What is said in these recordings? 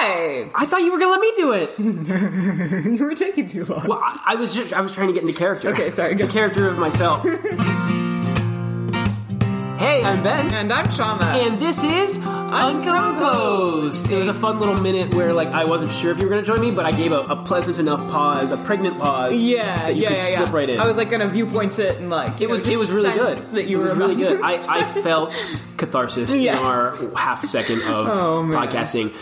Why? I thought you were gonna let me do it. You were taking too long. Well, I, I was just I was trying to get into character. Okay, sorry, The character of myself. hey, I'm Ben. And I'm Shama. And this is Uncomposed. There was a fun little minute where, like, I wasn't sure if you were going to join me, but I gave a, a pleasant enough pause, a pregnant pause. yeah, that you yeah, could yeah, slip yeah. right in. I was like gonna viewpoint it and like it was it was really good. That you it were was really good. I, I felt catharsis Yeah. in our half second of Oh, man. podcasting.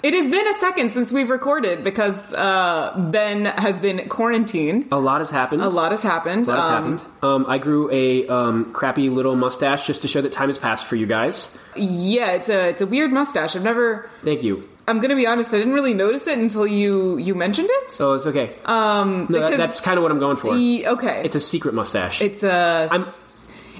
It has been a second since we've recorded because uh, Ben has been quarantined. A lot has happened. A lot has happened. A lot has Um, happened. Um, I grew a um, crappy little mustache just to show that time has passed for you guys. Yeah, it's a it's a weird mustache. I've never. Thank you. I'm gonna be honest. I didn't really notice it until you you mentioned it. Oh, it's okay. Um, no, that, that's kind of what I'm going for. e- okay. It's a secret mustache. It's a. I'm-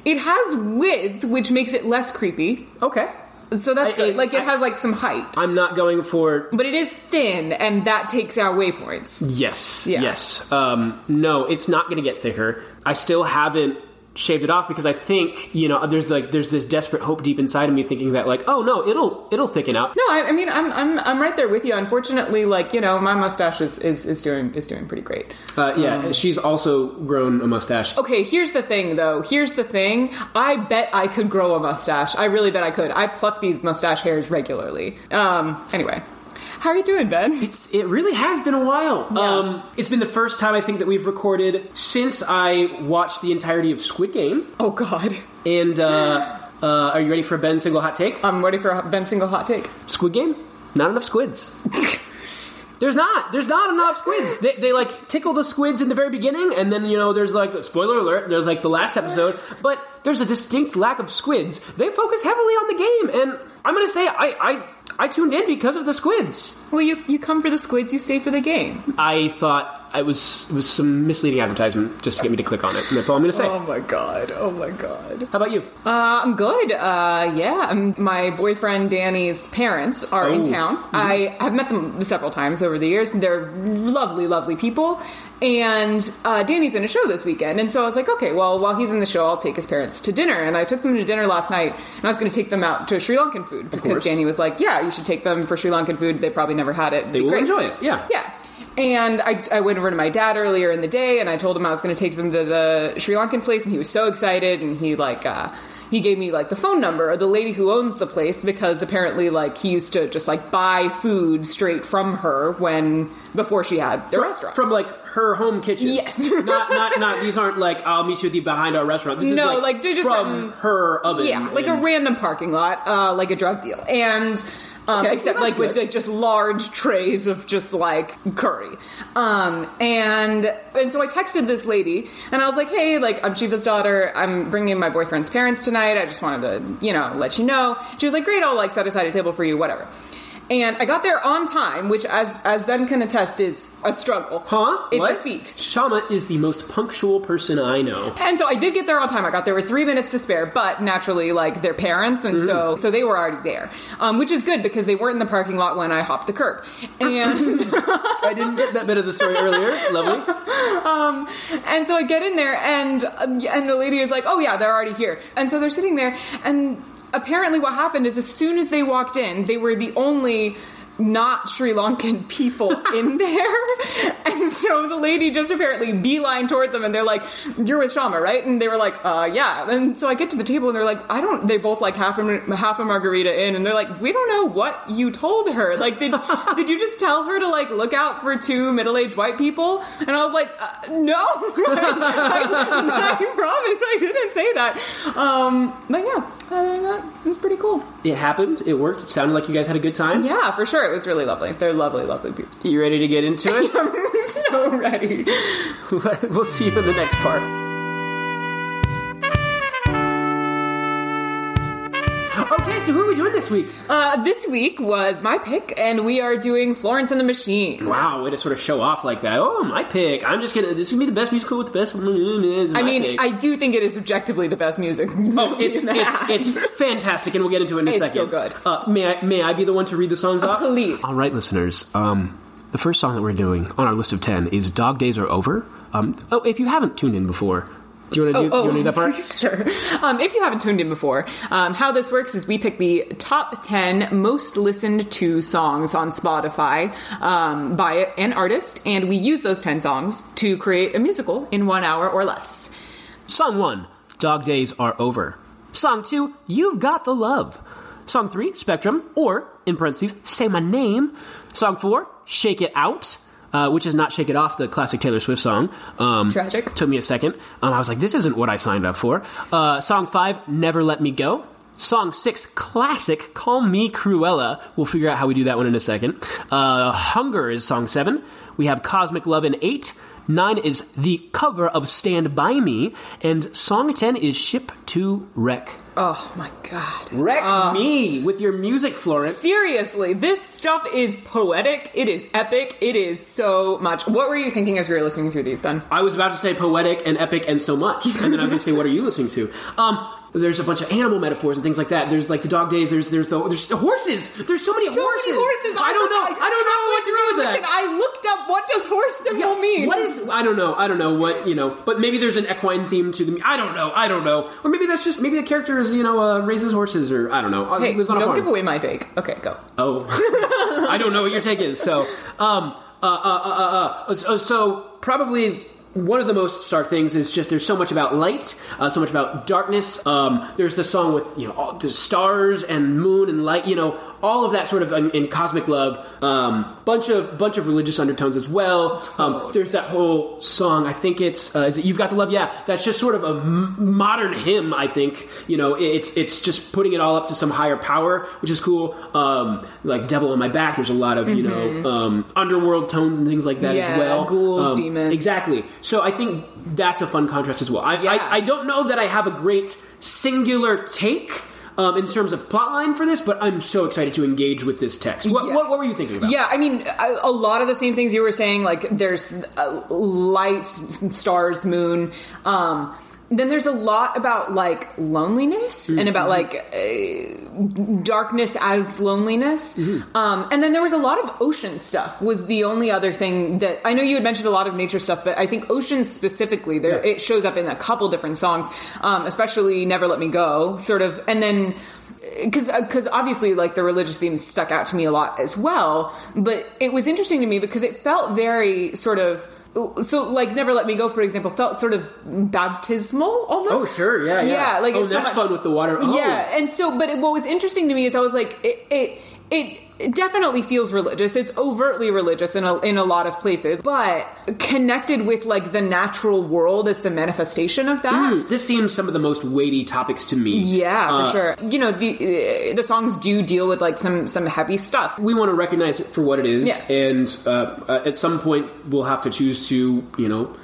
It has width, which makes it less creepy. okay. So that's I- good. I- like it I- has like some height, I'm not going for but it is thin, and that takes out waypoints. yes, Yeah. yes. Um, no, it's not going to get thicker. I still haven't shaved it off because I think you know there's like there's this desperate hope deep inside of me thinking that like oh no it'll it'll thicken out. No, I, I mean I'm I'm I'm right there with you. Unfortunately, like you know, my mustache is is, is doing is doing pretty great. Uh, yeah, Um, she's also grown a mustache. Okay, here's the thing though. Here's the thing. I bet I could grow a mustache. I really bet I could. I pluck these mustache hairs regularly. Um. Anyway, how are you doing, Ben? It's it really has been a while. Yeah. Um, it's been the first time I think that we've recorded since I watched the entirety of Squid Game. Oh God, And uh, uh, are you ready for a Ben single hot take? I'm ready for a Ben single hot take. Squid Game? Not enough squids. There's not. There's not enough squids. They, they like tickle the squids in the very beginning, and then you know there's like spoiler alert. There's like the last episode, but there's a distinct lack of squids. They focus heavily on the game, and I'm gonna say I I, I tuned in because of the squids. Well, you you come for the squids, you stay for the game. I thought it was it was some misleading advertisement just to get me to click on it, and that's all I'm gonna say. Oh my God. Oh my God. How about you? Uh, I'm good. Uh, yeah, I'm, my boyfriend Danny's parents are in Oh. town. I have met them several times over the years. and They're lovely, lovely people. And uh, Danny's in a show this weekend, and so I was like, okay, well, while he's in the show, I'll take his parents to dinner. And I took them to dinner last night, and I was going to take them out to Sri Lankan food because. Danny was like, yeah, you should take them for Sri Lankan food. They probably never had it. It'd They be will great. enjoy it. Yeah. Yeah. And I, I went over to my dad earlier in the day, and I told him I was going to take them to the Sri Lankan place, and he was so excited, and he like uh, he gave me like the phone number of the lady who owns the place because apparently like he used to just like buy food straight from her when before she had the From, restaurant. from like her home kitchen. Yes. not not not. These aren't like I'll meet you at the behind our restaurant. This No, is like, like, just from from- her oven. yeah, like a random parking lot, uh, like a drug deal, and. Um, Okay, except well, like with like, just large trays of just like curry, um, and and so I texted this lady and I was like, hey, like I'm Shiva's daughter. I'm bringing my boyfriend's parents tonight. I just wanted to you know let you know. She was like, great. I'll like set aside a table for you, whatever. And I got there on time, which as as Ben can attest is a struggle. Huh? It's what? a feat. Shama is the most punctual person I know. And so I did get there on time. I got there with three minutes to spare, but naturally, like their parents, and so so they were already there, um, which is good because they weren't in the parking lot when I hopped the curb. And I didn't get that bit of the story earlier. Lovely. and so I get in there, and um, and the lady is like, "Oh yeah, they're already here." And so they're sitting there, and apparently, what happened is as soon as they walked in, they were the only not Sri Lankan people in there. And so the lady just apparently beeline toward them and they're like, You're with Shama, right? And they were like, Uh, yeah. And so I get to the table and they're like, I don't, they both like half a, half a margarita in and they're like, We don't know what you told her. Like, did, did you just tell her to like look out for two middle aged white people? And I was like, uh, No, I, I promise I didn't say that. Um, but yeah, other than that, it was pretty cool. It happened. It worked. It sounded like you guys had a good time. Yeah, for sure. It was really lovely. They're lovely, lovely people. You ready to get into it? I'm so ready. we'll see you in the next part. Okay, so who are we doing this week? Uh, this week was my pick, and we are doing Florence and the Machine. Wow, way to sort of show off like that. Oh, my pick. I'm just gonna. This is gonna be the best musical with the best. I mean, I do think it is objectively the best music. Oh, it's it's it's fantastic, and we'll get into it in a It's second. so good. Uh, may I may I be the one to read the songs off? please. All right, listeners. Um, the first song that we're doing on our list of ten is "Dog Days Are Over." Um, oh, if you haven't tuned in before, Do you want to do, do, you wanna do that part? sure. Um, if you haven't tuned in before, um, how this works is we pick the top 10 most listened to songs on Spotify um, by an artist, and we use those 10 songs to create a musical in one hour or less. Song one, Dog Days Are Over. Song two, You've Got the Love. Song three, Spectrum, or, in parentheses, Say My Name. Song four, Shake It Out. Uh, which is not Shake It Off, the classic Taylor Swift song. Um, Tragic. Took me a second. Um, I was like, this isn't what I signed up for. Uh, song five, Never Let Me Go. Song six, classic, Call Me Cruella. We'll figure out how we do that one in a second. Uh, Hunger is song seven. We have Cosmic Love in eight. Nine is the cover of Stand By Me. And song 10 is Ship to Wreck. Oh my god. Wreck me with your music, Florence. Seriously, this stuff is poetic. It is epic. It is so much. What were you thinking as we were listening through these, Ben? I was about to say poetic and epic and so much. And then I was going to say, what are you listening to? Um, there's a bunch of animal metaphors and things like that. There's like the dog days. There's there's the there's the horses. There's so many So horses. many horses. I don't know. forgot- I don't know what to do with that. I looked up what does horse symbol mean. What is? I don't know. I don't know what you know. But maybe there's an equine theme to the. I don't know. I don't know. Or maybe that's just maybe the character is you know uh, raises horses or I don't know. Uh, Hey, don't give away my take. Okay, go. Oh, I don't know what your take is. So, um, uh, uh, uh, uh, uh, so probably one of the most stark things is just there's so much about light, uh, so much about darkness. Um, there's the song with you know all the stars and moon and light. You know all of that sort of in, in cosmic love. Um, bunch of bunch of religious undertones as well. Um, there's that whole song. I think it's uh, is it You've Got the Love. Yeah, that's just sort of a m- modern hymn. I think you know it's it's just putting it all up to some higher power, which is cool. Um, like Devil on My Back. There's a lot of you know um, underworld tones and things like that Mm-hmm. Yeah, as well. ghouls, Um, demons. Exactly. So I think that's a fun contrast as well. I, Yeah. I, I don't know that I have a great singular take. Um, in terms of plotline for this, but I'm so excited to engage with this text. What, Yes. what, what were you thinking about? Yeah, I mean, a, lot of the same things you were saying. Like, there's uh, light, stars, moon. Um, then there's a lot about like loneliness and about like uh, darkness as loneliness. Um, and then there was a lot of ocean stuff. Was the only other thing that I know you had mentioned a lot of nature stuff, but I think ocean specifically there Yeah. it shows up in a couple different songs, um, especially "Never Let Me Go," sort of, and then because because obviously like the religious themes stuck out to me a lot as well but it was interesting to me because it felt very sort of so like never let me go for example felt sort of baptismal almost Oh, sure, yeah, yeah. yeah like oh, it's so that's much- fun with the water. Oh. yeah and so but it, what was interesting to me is i was like it it it it definitely feels religious. It's overtly religious in a, in a lot of places, but connected with like the natural world as the manifestation of that. Mm, this seems some of the most weighty topics to me. Yeah, Uh, for sure. You know, the uh, the songs do deal with like some some heavy stuff. we want to recognize it for what it is, Yeah. and uh, uh, at some point we'll have to choose to, you know,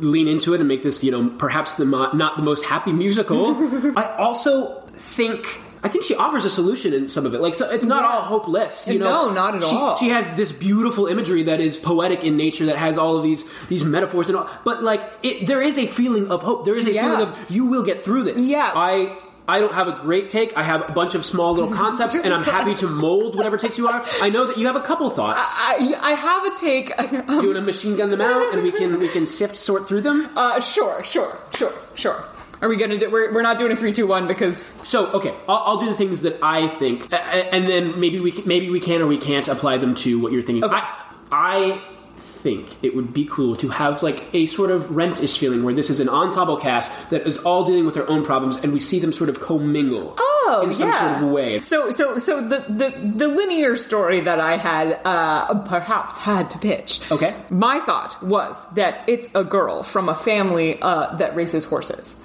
lean into it and make this, you know, perhaps the mo- not the most happy musical. I also think. I think she offers a solution in some of it. Like, so it's not Yeah. all hopeless. You No, know, not at She- all. She has this beautiful imagery that is poetic in nature, that has all of these these metaphors and all. But like, it, there is a feeling of hope. There is a Yeah. feeling of you will get through this. Yeah. I I don't have a great take. I have a bunch of small little concepts, and I'm happy to mold whatever takes you are. I know that you have a couple thoughts. I I have a take. Do you want to machine gun them out, and we can we can sift sort through them? uh, sure, sure, sure, sure. Are we gonna do? We're, we're not doing a three, two, one because So okay, I'll, I'll do the things that I think, a- a- and then maybe we can- maybe we can or we can't apply them to what you're thinking. Okay. I, I think it would be cool to have like a sort of rent-ish feeling where this is an ensemble cast that is all dealing with their own problems, and we see them sort of commingle. Oh, in some yeah. sort of way. So, so, so the, the, the linear story that I had, uh, perhaps had to pitch. Okay. My thought was that it's a girl from a family, uh, that races horses.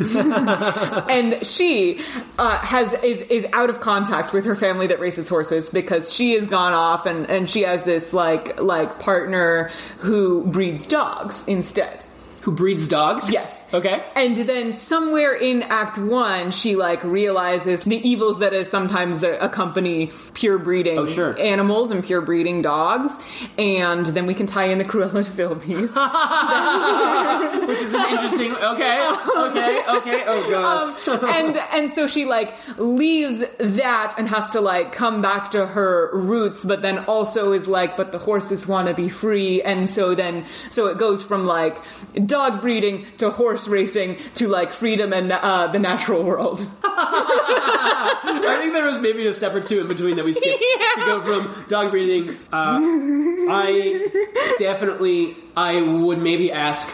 and she uh, has is is out of contact with her family that races horses because she has gone off and and she has this like like partner who breeds dogs instead. Who breeds dogs? Yes. Okay. And then somewhere in Act One, she like realizes the evils that is sometimes accompany pure breeding Oh, sure. animals and pure breeding dogs. And then we can tie in the Cruella de Vil piece. Which is an interesting. Okay. Okay. Okay. Oh gosh. Um, and and so she like leaves that and has to like come back to her roots, but then also is like, but the horses want to be free, and so then so it goes from like dog breeding to horse racing to like freedom and uh, the natural world. I think there was maybe a step or two in between that we skipped Yeah. to go from dog breeding. Uh, I definitely, I would maybe ask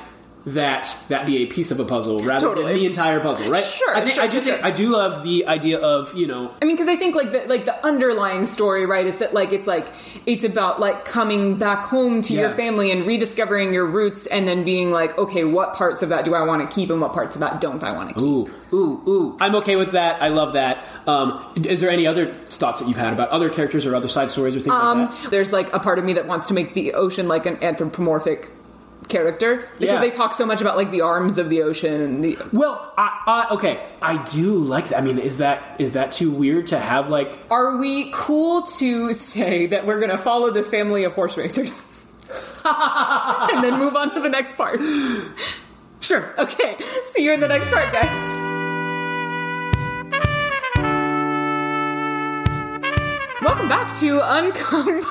that that be a piece of a puzzle rather Totally. than the entire puzzle, right? Sure, I, think, sure, I do sure, think. I do love the idea of you know I mean, because I think like the like the underlying story, right, is that like it's like it's about like coming back home to your family and rediscovering your roots, and then being like, okay, what parts of that do I want to keep, and what parts of that don't I want to keep? Ooh, ooh, ooh. I'm okay with that. I love that. Um, is there any other thoughts that you've had about other characters or other side stories or things Um, like that? there's like a part of me that wants to make the ocean like an anthropomorphic character because Yeah. they talk so much about like the arms of the ocean and the Well, I, I, okay, I do like that. I mean, is that is that too weird to have like? Are we cool to say that we're going to follow this family of horse racers? and then move on to the next part. Sure. Okay. See you in the next part, guys. Welcome back to Uncomposed.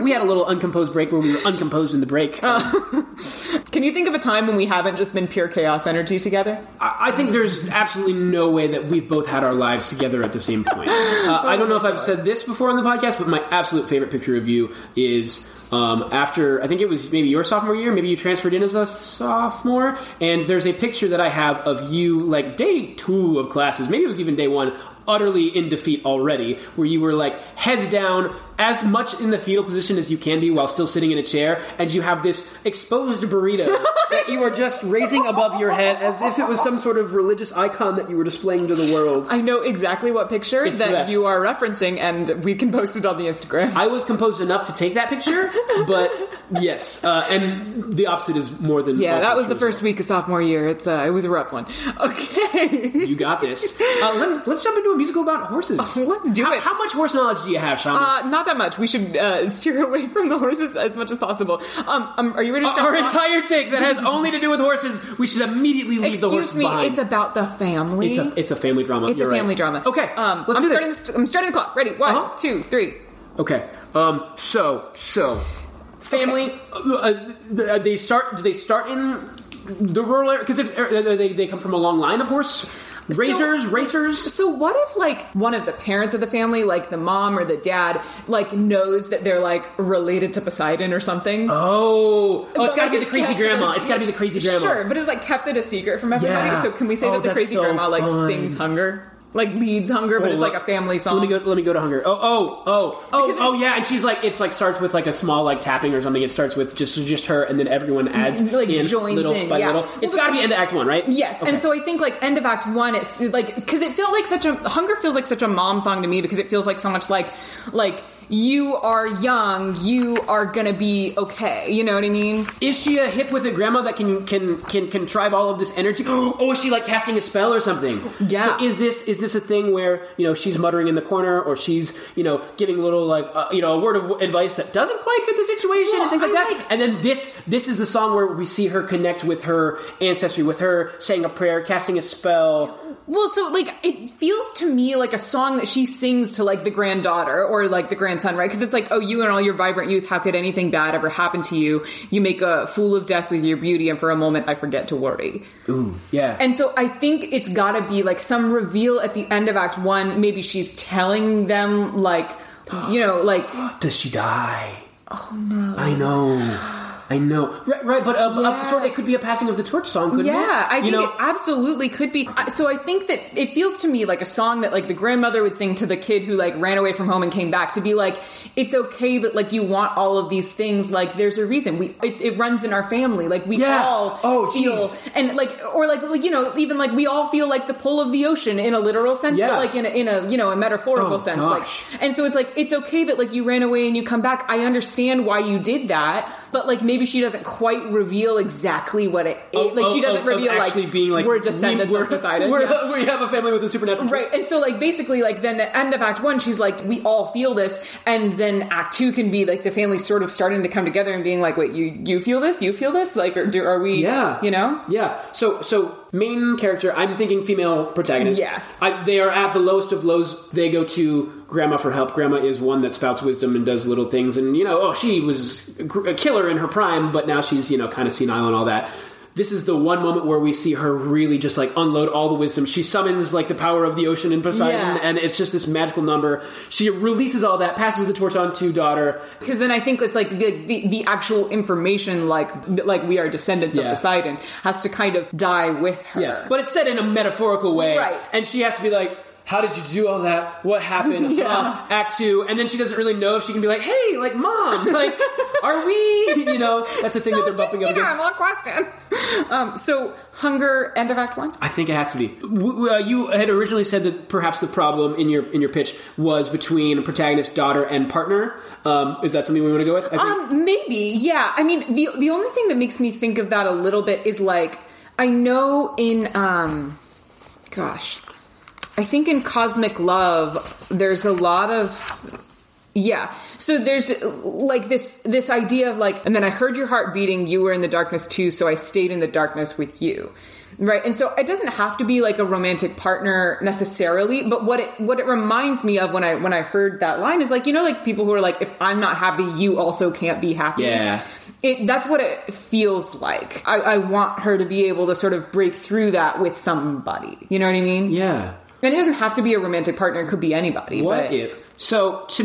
We had a little uncomposed break where we were uncomposed in the break. Can you think of a time when we haven't just been pure chaos energy together? I I think there's absolutely no way that we've both had our lives together at the same point. Uh, I don't know if I've said this before on the podcast, but my absolute favorite picture of you is um, after I think it was maybe your sophomore year, maybe you transferred in as a sophomore, and there's a picture that I have of you like day two of classes, maybe it was even day one, utterly in defeat already, where you were like heads down, as much in the fetal position as you can be while still sitting in a chair, and you have this exposed burrito that you are just raising above your head as if it was some sort of religious icon that you were displaying to the world. I know exactly what picture It's that you are referencing, and we can post it on the Instagram. I was composed enough to take that picture, but yes, uh, and the opposite is more than yeah, that was the first week of sophomore year. It's uh, it was a rough one. Okay. You got this. Uh, let's let's jump into a musical about horses. Let's do how, it. How much horse knowledge do you have, Sean? Uh, not that much. We should uh, steer away from the horses as much as possible. Um, um are you ready to jump Our on? entire take that has only to do with horses. We should immediately leave Excuse the horses me, behind. it's about the family. It's a it's a family drama. It's a You're right. family drama. Okay, Um, let's I'm do starting. this. The, I'm starting the clock. Ready? One, Uh-huh. two, three. Okay. Um. So so, family. Uh, uh, they start. Do they start in the rural area? Because if uh, they they come from a long line of horse raisers, racers. So what if like one of the parents of the family, like the mom or the dad, like knows that they're like related to Poseidon or something? Oh, oh, it's got to be the crazy grandma. it- It's got to be the crazy grandma. Sure, but it's like kept it a secret from everybody. Yeah. So can we say Oh, that the crazy so grandma like fun. sings hunger, like leads hunger, but Oh, it's like a family song? Let me go. Let me go to hunger. Oh, oh, oh, oh, oh, yeah. And she's like, it's like starts with like a small like tapping or something. It starts with just just her, and then everyone adds Like, in joins little in, by yeah. little. Well, It's got to be end of Act One, right? Yes, Okay. and so I think like end of Act One, it's like because it felt like such a hunger feels like such a mom song to me because it feels like so much like like you are young, you are gonna be okay. You know what I mean? Is she a hip with a grandma that can can can contrive all of this energy? Oh, is she like casting a spell or something? Yeah. So is this is this a thing where you know she's muttering in the corner, or she's you know giving a little like uh, you know a word of advice that doesn't quite fit the situation Well, and things like I that? like- and then this this is the song where we see her connect with her ancestry, with her saying a prayer, casting a spell. Well, so like it feels to me like a song that she sings to like the granddaughter or like the grandson, right? Because it's like, oh, you and all your vibrant youth, how could anything bad ever happen to you? You make a fool of death with your beauty, and for a moment I forget to worry. Ooh, yeah. And so I think it's got to be like some reveal at the end of Act One. Maybe she's telling them like, you know, like Does she die? Oh no! I know. I know. Right, right but uh, uh, Yeah. sort of, it could be a passing of the torch song, couldn't it? Yeah, I You think know- it absolutely could be. So I think that it feels to me like a song that like the grandmother would sing to the kid who like ran away from home and came back to be like, it's okay that like you want all of these things. Like there's a reason we it's, it runs in our family. Like we Yeah. all Oh, feel jeez. and like or like like you know even like we all feel like the pull of the ocean in a literal sense, Yeah. but like in a, in a you know a metaphorical Oh, sense. gosh. Like and so it's like it's okay that like you ran away and you come back. I understand why you did that, but like maybe she doesn't quite reveal exactly what it is. Oh, like she oh, doesn't of- of reveal like, being like we're descendants we, of Poseidon. We're, Yeah. We have a family with a supernatural. Right, twist. and so like basically like then the end of Act One, she's like, we all feel this, and then Act Two can be like the family sort of starting to come together and being like, wait, you you feel this, you feel this, like, or do, are we? Yeah, you know, Yeah. So, so main character. I'm thinking female protagonist. Yeah. I, they are at the lowest of lows. They go to grandma for help. Grandma is one that spouts wisdom and does little things. And you know, oh, she was a a killer in her prime, but now she's you know kind of senile and all that. This is the one moment where we see her really just like unload all the wisdom. She summons like the power of the ocean in Poseidon, Yeah. and it's just this magical number. She releases all that, passes the torch on to daughter. Because then I think it's like the, the the actual information, like like we are descendants Yeah. of Poseidon, has to kind of die with her. Yeah, but it's said in a metaphorical way, Right. And she has to be like. How did you do all that? What happened? Yeah. Uh, act two, and then she doesn't really know if she can be like, "Hey, like, mom, like, are we?" You know, that's the thing that they're bumping up against. one question. Um, so hunger, end of Act One. I think it has to be. W- uh, you had originally said that perhaps the problem in your in your pitch was between protagonist, daughter, and partner. Um, is that something we want to go with? Um, maybe, yeah. I mean, the the only thing that makes me think of that a little bit is like I know in um, gosh, I think in Cosmic Love, there's a lot of yeah. So there's like this this idea of like, and then I heard your heart beating. You were in the darkness too, so I stayed in the darkness with you. Right, and so it doesn't have to be like a romantic partner necessarily, but what it what it reminds me of when I when I heard that line is like you know like people who are like if I'm not happy, you also can't be happy. Yeah. it that's what it feels like. I, I want her to be able to sort of break through that with somebody. You know what I mean? yeah. And it doesn't have to be a romantic partner; it could be anybody. What but if? So to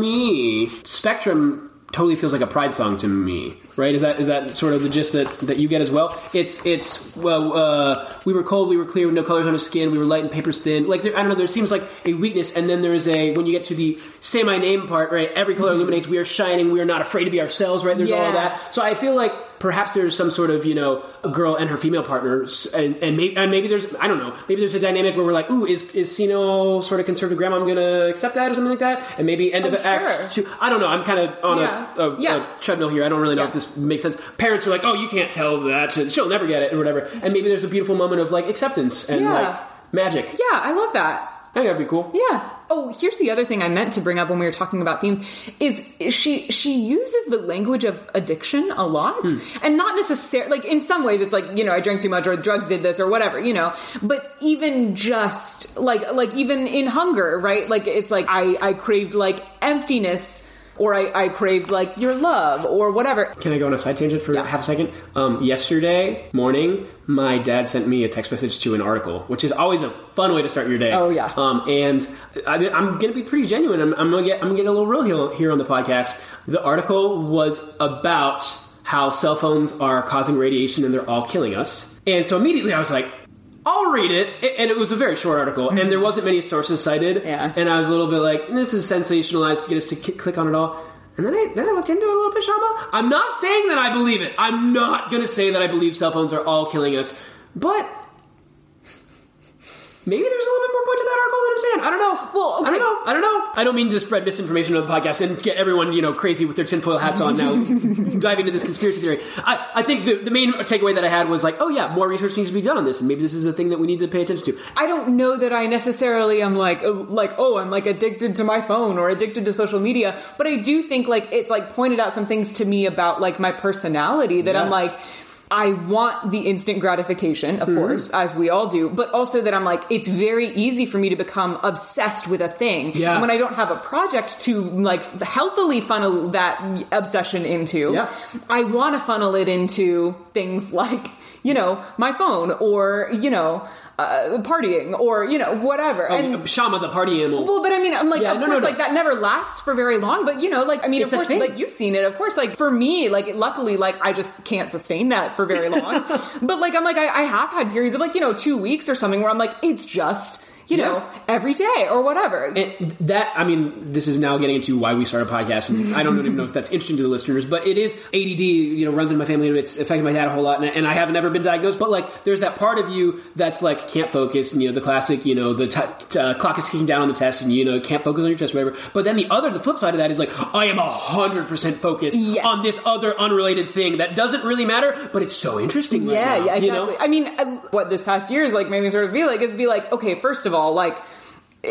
me, Spectrum totally feels like a pride song to me. Right? Is that is that sort of the gist that, that you get as well? It's it's well, uh, we were cold, we were clear, with no colors on our skin, we were light and papers thin. Like there, I don't know, there seems like a weakness, and then there is a when you get to the say my name part, right? Every color illuminates. We are shining. We are not afraid to be ourselves. Right? There's all of that. So I feel like perhaps there's some sort of you know a girl and her female partners, and and maybe, and maybe there's I don't know maybe there's a dynamic where we're like, ooh, is is Sino sort of conservative grandma? I'm gonna accept that or something like that, and maybe end Oh, of the act two. I don't know. I'm kind of on Yeah. a, a, Yeah. a treadmill here. I don't really know Yeah. if this makes sense. Parents are like, oh, you can't tell that. She'll never get it or whatever. And maybe there's a beautiful moment of like acceptance and like magic. yeah, I love that. That'd be cool. Yeah. Oh, here's the other thing I meant to bring up when we were talking about themes is she she uses the language of addiction a lot, hmm. and not necessarily like in some ways it's like you know I drank too much or drugs did this or whatever you know, but even just like like even in hunger, right? Like it's like I I craved like emptiness. Or I, I craved like your love or whatever. Can I go on a side tangent for Yeah. half a second? Um, yesterday morning, my dad sent me a text message to an article, which is always a fun way to start your day. Oh, yeah. Um, and I, I'm going to be pretty genuine. I'm, I'm going to get I'm going to get a little real here on the podcast. The article was about how cell phones are causing radiation and they're all killing us. And so immediately I was like. I'll read it, and it was a very short article, and there mm-hmm. wasn't many sources cited. Yeah. And I was a little bit like, "This is sensationalized to get us to k- click on it all." And then I then I looked into it a little bit, Shama. I'm not saying that I believe it. I'm not going to say that I believe cell phones are all killing us, but maybe there's a little bit more point to that article than I'm saying. I don't know. Well, I don't know. I don't know. I don't mean to spread misinformation on the podcast and get everyone you know crazy with their tinfoil hats on now, diving into this conspiracy theory. I, I think the, the main takeaway that I had was like, oh yeah, more research needs to be done on this, and maybe this is a thing that we need to pay attention to. I don't know that I necessarily am like uh, like oh I'm like addicted to my phone or addicted to social media, but I do think like it's like pointed out some things to me about like my personality that I'm like I want the instant gratification, Mm-hmm. of course, as we all do, but also that I'm like it's very easy for me to become obsessed with a thing. Yeah. And when I don't have a project to like healthily funnel that obsession into, Yeah. I want to funnel it into things like, you know, my phone or, you know, uh, partying or, you know, whatever. and Um, Shama, the party animal. well, but I mean, I'm like, Yeah, of no, no, course, no. like that never lasts for very long. But you know, like I mean, It's of course, thing. like you've seen it. Of course, like for me, like luckily, like I just can't sustain that for very long. but like I'm like I, I have had periods of like you know two weeks or something where I'm like it's just you know Yeah. every day or whatever. And that, I mean, this is now getting into why we started a podcast, and I don't even know if that's interesting to the listeners, but it is ADD, you know, runs in my family, and it's affected my dad a whole lot, and, and I have never been diagnosed, but like, there's that part of you that's like, can't focus, and you know, the classic, you know, the t- t- uh, clock is ticking down on the test, and you know, can't focus on your test, whatever. But then the other, the flip side of that is like, I am 100% focused Yes. on this other unrelated thing that doesn't really matter, but it's so interesting right yeah, now, yeah, you know? I mean, uh, what this past year is like made me sort of be like is be like, okay, first of all, like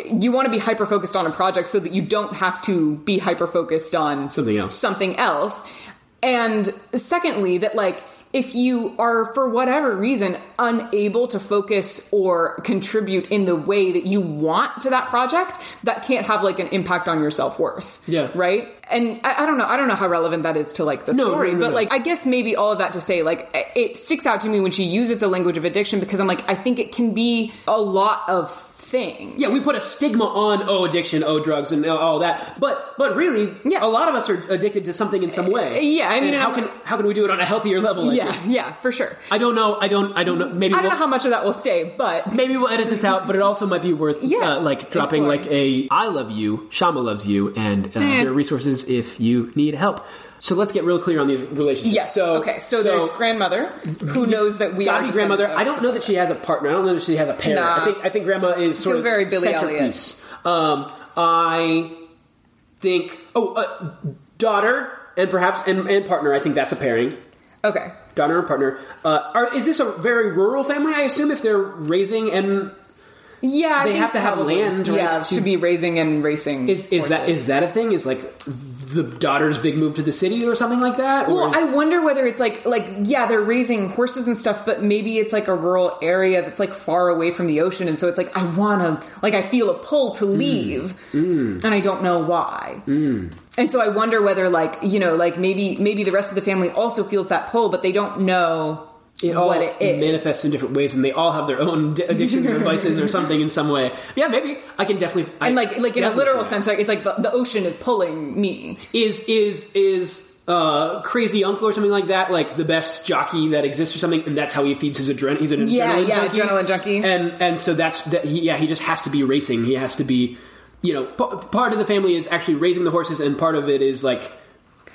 you want to be hyper focused on a project so that you don't have to be hyper focused on Something else. something else. And secondly, that like if you are for whatever reason unable to focus or contribute in the way that you want to that project, that can't have like an impact on your self worth. Yeah. Right. And I, I don't know. I don't know how relevant that is to like the No, story, no, no, but like I guess maybe all of that to say like it sticks out to me when she uses the language of addiction because I'm like I think it can be a lot of things. Yeah, we put a stigma on oh addiction, oh drugs, and all that. But but really, Yeah. a lot of us are addicted to something in some way. Yeah, I mean, And how can how can we do it on a healthier level? I Yeah. think? Yeah. For sure. I don't know. I don't. I don't know. Maybe I don't we'll, know how much of that will stay, but maybe we'll edit this out. But it also might be worth Yeah, uh, like dropping exploring. like a I love you, Shama loves you, and uh, Eh. there are resources if you need help. So let's get real clear on these relationships. yes. So okay. So, there's grandmother who knows that we are grandmother. I don't know that she has a partner. I don't know that she has a parent. Nah. I think I think grandma is sort Feels of very Billy centerpiece. Um, I think oh uh, daughter and perhaps and, and partner. I think that's a pairing. Okay. Daughter and partner. Uh, are, is this a very rural family? I assume if they're raising and Yeah, I They have to have land, Yeah, to- to be raising and racing. is is that that a thing? Is like the daughter's big move to the city or something like that? Well, is- I wonder whether it's like like yeah, they're raising horses and stuff, but maybe it's like a rural area that's like far away from the ocean, and so it's like I want to like I feel a pull to Mm. leave, and I don't know why. And so I wonder whether like you know like maybe maybe the rest of the family also feels that pull, but they don't know it all what it is. manifests in different ways, and they all have their own di- addictions or vices or something in some way. Yeah, maybe I can definitely. I and like like in a literal sense, like it's like the, the ocean is pulling me. is is is uh crazy uncle or something like that like the best jockey that exists or something and that's how he feeds his adrenaline he's an Yeah, adrenaline yeah, junkie adrenaline junkie. and and so that's that he, yeah he just has to be racing he has to be you know p- part of the family is actually raising the horses and part of it is like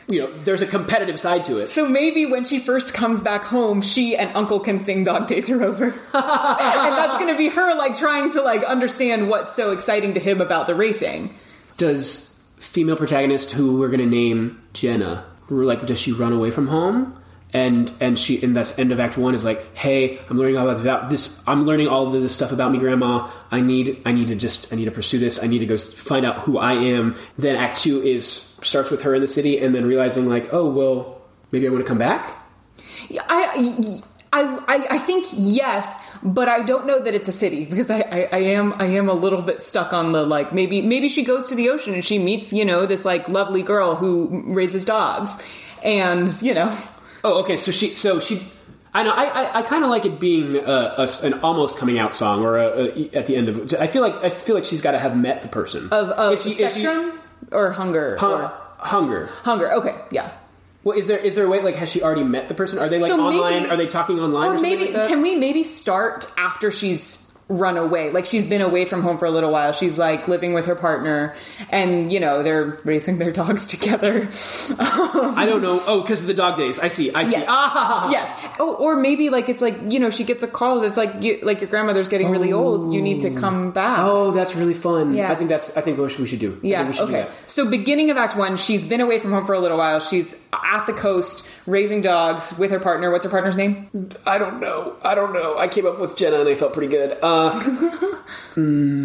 you know there's a competitive side to it. So maybe when she first comes back home, she and Uncle can sing "Dog Days Are Over," and that's going to be her like trying to like understand what's so exciting to him about the racing. does female protagonist who we're going to name Jenna like does she run away from home and and she in this end of act 1 is like hey I'm learning all about this I'm learning all of this stuff about me grandma. I need I need to just I need to pursue this. I need to go find out who I am. Then act 2 is starts with her in the city and then realizing like oh well maybe I want to come back? I, I, I think yes, but I don't know that it's a city because I, I, I am I am a little bit stuck on the like maybe maybe she goes to the ocean and she meets you know this like lovely girl who raises dogs, and you know oh okay so she so she I know. I I, I kind of like it being uh, a, a an almost coming out song, or a, a, at the end of. I feel like I feel like she's got to have met the person of of Is she- is she- spectrum or hunger Hun- or hunger. hunger. Okay, yeah. Well, is there is there a way like has she already met the person? Are they like So online? maybe- Are they talking online? Or, Or something maybe like that? can we maybe start after she's run away? Like she's been away from home for a little while. She's like living with her partner, and you know they're raising their dogs together. I don't know. Oh, because of the dog days. I see. I see. Yes. Ah, yes. Oh, or maybe like it's like you know she gets a call that's like you, like your grandmother's getting really old. You need to come back. Oh, that's really fun. Yeah. I think that's. I think what we should do. Yeah. should do Okay. that. So beginning of Act One, she's been away from home for a little while. She's at the coast raising dogs with her partner. What's her partner's name? I don't know. I don't know. I came up with Jenna and I felt pretty good. Uh,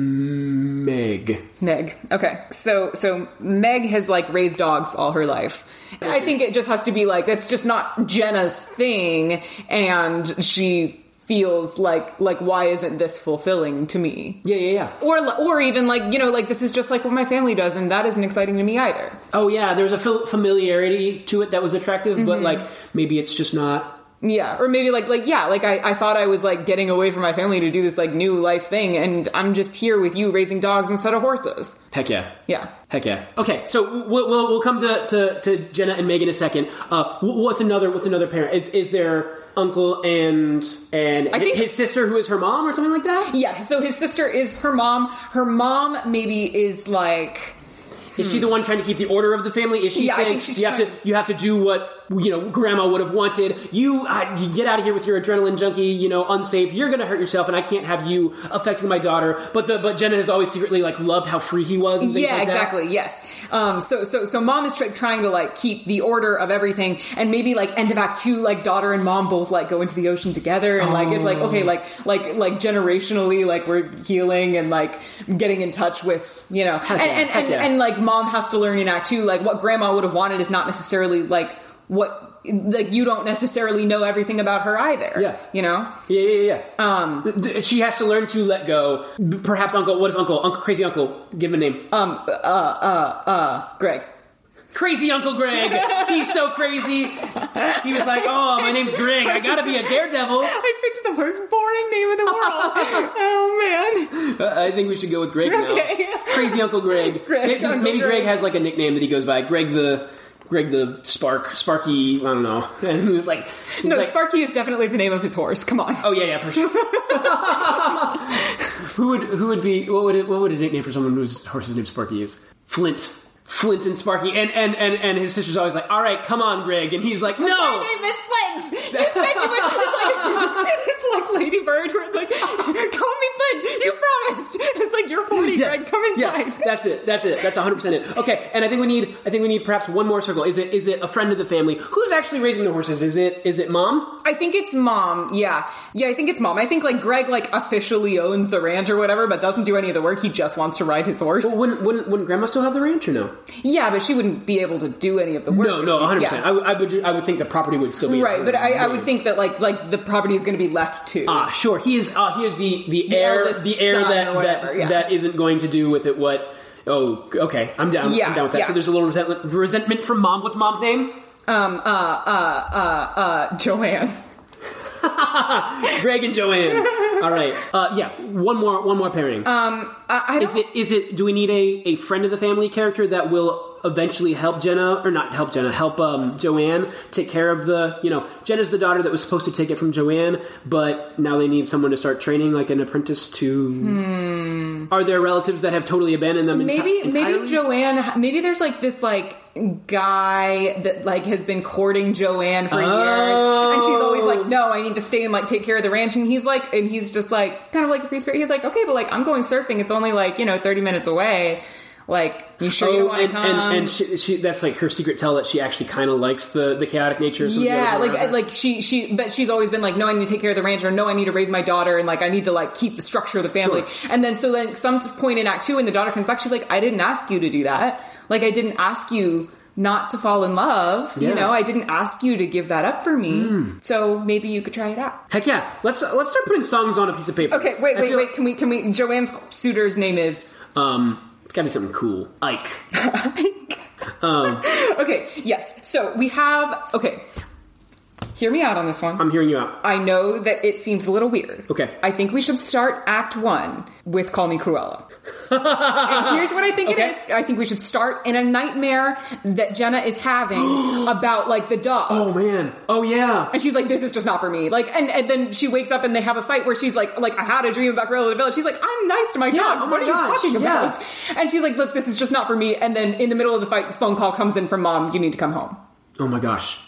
Meg. Meg. Okay. So so Meg has like raised dogs all her life. I think it just has to be like that's just not Jenna's thing and she feels like like why isn't this fulfilling to me? Yeah, yeah, yeah. Or or even like, you know, like this is just like what my family does and that isn't exciting to me either. Oh, yeah. There was a familiarity to it that was attractive, but Mm-hmm. like maybe it's just not. Yeah, or maybe like like yeah, like I, I thought I was like getting away from my family to do this like new life thing and I'm just here with you raising dogs instead of horses. Heck yeah. Yeah. Heck yeah. Okay, so we'll we'll, we'll come to, to, to Jenna and Meg in a second. Uh, what's another What's another parent? Is is there uncle and and I think- his sister who is her mom or something like that? Yeah, so his sister is her mom. Her mom maybe is like Is she the one trying to keep the order of the family? Is she Hmm. Yeah, I saying think she's you have to you have to do what you know grandma would have wanted? You, uh, you get out of here with your adrenaline junkie. You know, unsafe. You're going to hurt yourself, and I can't have you affecting my daughter. But the but Jenna has always secretly like loved how free he was. And yeah, like that. exactly. Yes. Um. So so so mom is try- trying to like keep the order of everything, and maybe like end of act two, like daughter and mom both like go into the ocean together, and like it's like Oh. okay, like like like generationally, like we're healing and like getting in touch with you know, and and and, yeah. and like mom has to learn in act two, like what grandma would have wanted is not necessarily like what like you don't necessarily know everything about her either. Yeah. you know. Yeah, yeah, yeah. Um, she has to learn to let go. Perhaps Uncle. What is Uncle? Uncle, crazy Uncle. Give him a name. Um, uh, uh, uh, Greg. Crazy Uncle Greg. He's so crazy. He was like, "Oh, my name's Greg. I gotta be a daredevil." I picked the most boring name in the world. oh man. Uh, I think we should go with Greg now. Okay. Crazy Uncle Greg. Greg, Maybe- Uncle maybe Greg. Greg. has like a nickname that he goes by. Greg the. Greg the Spark, Sparky, I don't know. And he was like, he was No, like, Sparky is definitely the name of his horse. Come on. Oh yeah, yeah, for sure. who would who would be what would it, what would a nickname for someone whose horse's name Sparky is? Flint. Flint and Sparky, and and and and his sister's always like, "All right, come on, Greg," and he's like, "No." My name is Flint. You said you would. It's like, it's like Lady Bird, where it's like, call Flint. You promised. It's like you're 40, Greg. Come inside. Yes, that's it. That's it. That's 100 percent it. Okay, and I think we need. I think we need perhaps one more circle. Is it is it a friend of the family? Who's actually raising the horses? Is it is it mom? I think it's mom. Yeah, yeah. I think it's mom. I think like Greg like officially owns the ranch or whatever, but doesn't do any of the work. He just wants to ride his horse. Well, wouldn't wouldn't wouldn't Grandma still have the ranch or no? Yeah, but she wouldn't be able to do any of the work. No, no, 100. yeah. percent I would I would I would think the property would still be Right, but I, I would think that like like the property is going to be left to. Ah, sure. He is. Uh, he is the the, The heir. The air that whatever, that, yeah. that isn't going to do with it what. Oh, okay. I'm down. Yeah, I'm down with that. yeah. So there's a little resentment, resentment from mom. What's mom's name? Um. Uh. Uh. Uh. Uh. Joanne. Greg and Joanne. All right. Uh, yeah. One more. One more pairing. Um. I, I is it? Is it? Do we need a, a friend of the family character that will eventually help Jenna or not help Jenna? Help um, Joanne take care of the. You know, Jenna's the daughter that was supposed to take it from Joanne, but now they need someone to start training like an apprentice to. Are there relatives that have totally abandoned them? Hmm. maybe entirely? maybe Joanne. Maybe there's like this like guy that like has been courting Joanne for years, and she's always like, "No, I need to stay and like take care of the ranch." And he's like, and he's just like kind of like a free spirit. He's like, "Okay, but like I'm going surfing. It's only like you know 30 minutes away." Like, you sure you Oh, don't want to and, come? and, and she, she, that's like her secret tell that she actually kind of likes the, the chaotic nature. yeah, like people. like she she but she's always been like, no, I need to take care of the ranch, or no, I need to raise my daughter, and like I need to like keep the structure of the family. Sure. And then so then some point in Act Two, when the daughter comes back, she's like, I didn't ask you to do that. Like I didn't ask you not to fall in love. Yeah. You know, I didn't ask you to give that up for me. So maybe you could try it out. Heck yeah, let's uh, let's start putting songs on a piece of paper. Okay, wait, I wait, wait. Can we can we? Joanne's suitor's name is. Um, gotta be something cool. Ike. Um, okay, yes. So we have. Okay, hear me out on this one. I'm hearing you out. I know that it seems a little weird. Okay. I think we should start Act One with "Call Me Cruella." And here's what I think Okay. it is. I think we should start in a nightmare that Jenna is having about like the dogs. Oh man. Oh yeah. And she's like, "This is just not for me." Like, and, and then she wakes up and they have a fight where she's like, "Like I had a dream about Cruella the Village." She's like, "I'm nice to my Yeah, dogs. oh what my are you gosh, talking yeah. about?" And she's like, "Look, this is just not for me." And then in the middle of the fight, the phone call comes in from mom. You need to come home. Oh my gosh.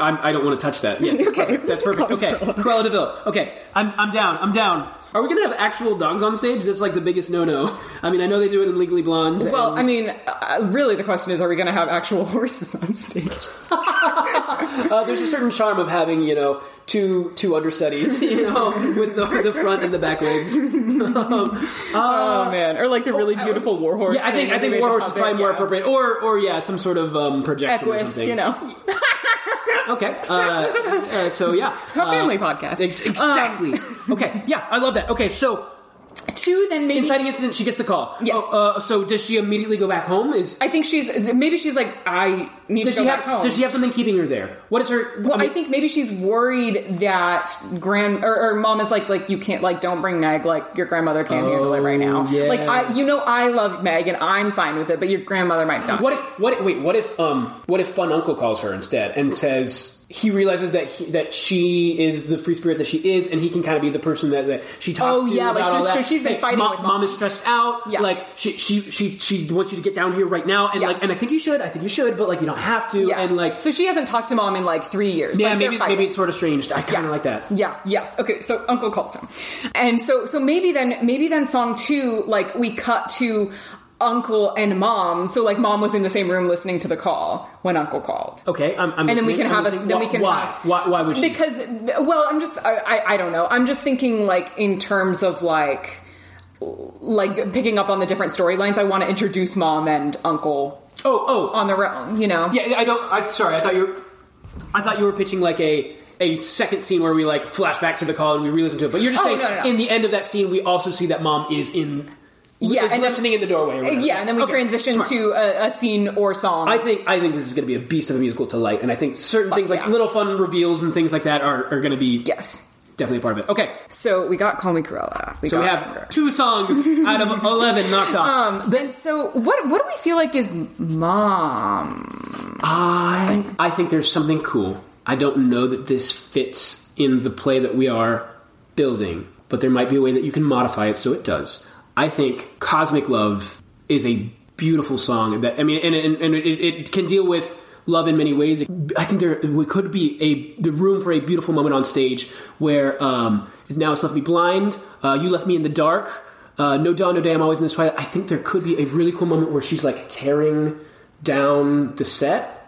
I'm, I don't want to touch that. Yes, Okay. perfect. that's perfect. Okay, Cruella de Vil. Okay, I'm, I'm down. I'm down. Are we gonna have actual dogs on stage? That's like the biggest no-no. I mean, I know they do it in Legally Blonde. Well, and- I mean, uh, really, the question is, are we going to have actual horses on stage? uh, there's a certain charm of having you know two two understudies, you know, with the, the front and the back legs. oh man, or like the really beautiful warhorse. Yeah, I think I think Warhorse is probably more appropriate, or or yeah, some sort of um, yeah. projection or something. you know, Okay, uh, uh, so yeah, a Uh, family podcast. ex- exactly. okay, yeah, I love that. Okay, so Two, then maybe. inciting incident, she gets the call. Yes. Oh, uh, so does she immediately go back home? Is I think she's maybe she's like, I need does to she go have back home. does she have something keeping her there? What is her? Well, I, mean- think maybe she's worried that grand or, or mom is like, like you can't, like, don't bring Meg. Like your grandmother can't handle it right now. Oh, yeah. Like I, you know, I love Meg and I'm fine with it, but your grandmother might not. What if what if, wait? What if um what if Fun Uncle calls her instead and says he realizes that he, that she is the free spirit that she is, and he can kind of be the person that, that she talks to. Oh, to. yeah, like, about all so- so she's been fighting mom, with mom mom. is stressed out. Yeah. like she she she she wants you to get down here right now, and Yeah. like and I think you should. I think you should, but like you don't have to. Yeah. And like so she hasn't talked to mom in like three years. yeah, Like, maybe maybe it's sort of strange. I kind of like that. Yeah, yes. Okay, so Uncle calls him. And so so maybe then maybe then song 2 like we cut to Uncle and Mom. So like Mom was in the same room listening to the call when Uncle called. Okay, I'm, I'm And then we can I'm have a- then we can why have- why why would she? Because well, I'm just I, I I don't know. I'm just thinking like in terms of like like picking up on the different storylines. I want to introduce Mom and Uncle oh oh on their own, you know. yeah. I don't. I sorry. I thought you. were... I thought you were pitching like a a second scene where we like flash back to the call and we re-listen to it. But you're just Oh, saying no, no, no. in the end of that scene, we also see that mom is in. Yeah, and then- listening in the doorway. Or. Yeah, and then we Okay, transition smart. to a, a scene or song. I think I think this is going to be a beast of a musical to light, and I think certain things like yeah. little fun reveals and things like that are, are going to be yes. definitely a part of it. Okay, So we got Call Me Cruella. We so we have two songs out of eleven knocked off. Um, then so what? What do we feel like is mom? I I think there's something cool. I don't know that this fits in the play that we are building, but there might be a way that you can modify it so it does. I think "Cosmic Love" is a beautiful song. That I mean, and, and, and it, it can deal with love in many ways. I think there could be a the room for a beautiful moment on stage where um, now it's left me blind. Uh, you left me in the dark. Uh, no dawn, no day. I'm always in this twilight. I think there could be a really cool moment where she's like tearing down the set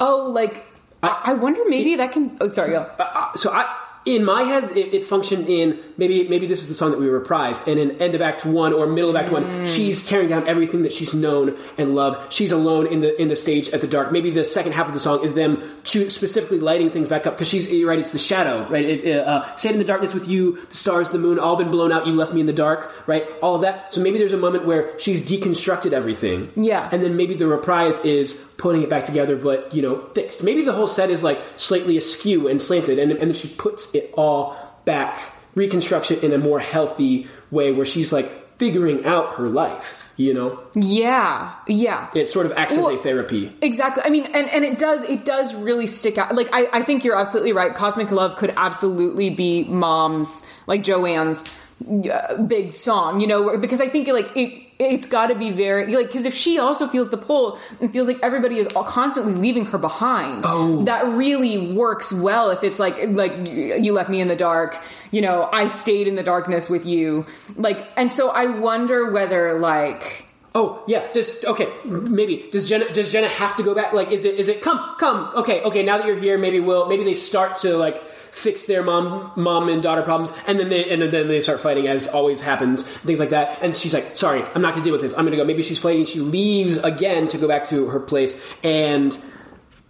Oh, like I, I wonder maybe that can. Oh, sorry. Go. uh, so I in my head it, it functioned in maybe maybe this is the song that we reprise and in end of act one or middle of act one she's tearing down everything that she's known and loved. She's alone in the in the stage at the dark. Maybe the second half of the song is them to specifically lighting things back up because she's right it's the shadow right? It, uh, uh, stayed in the darkness with you the stars the moon all been blown out you left me in the dark right? All of that. So maybe there's a moment where she's deconstructed everything. Yeah. and then maybe the reprise is putting it back together, but you know, fixed. Maybe the whole set is like slightly askew and slanted, and, and then she puts it all back, reconstruction in a more healthy way, where she's like figuring out her life. You know, Yeah, yeah. it sort of acts as a therapy. Exactly. I mean, and, and it does it does really stick out. Like I, I think you're absolutely right. Cosmic Love could absolutely be mom's like Joanne's Uh, big song. You know, because I think like it it's got to be very like because if she also feels the pull and feels like everybody is all constantly leaving her behind, Oh. that really works well. If it's like like you you left me in the dark, you know, I stayed in the darkness with you, like, and so I wonder whether like. Oh yeah, just okay. Maybe does Jenna does Jenna have to go back? Like, is it is it come come? Okay okay. Now that you're here, maybe we'll maybe they start to like fix their mom mom and daughter problems, and then they and then they start fighting as always happens, things like that. And she's like, sorry, I'm not gonna deal with this. I'm gonna go. Maybe she's fighting. She leaves again to go back to her place, and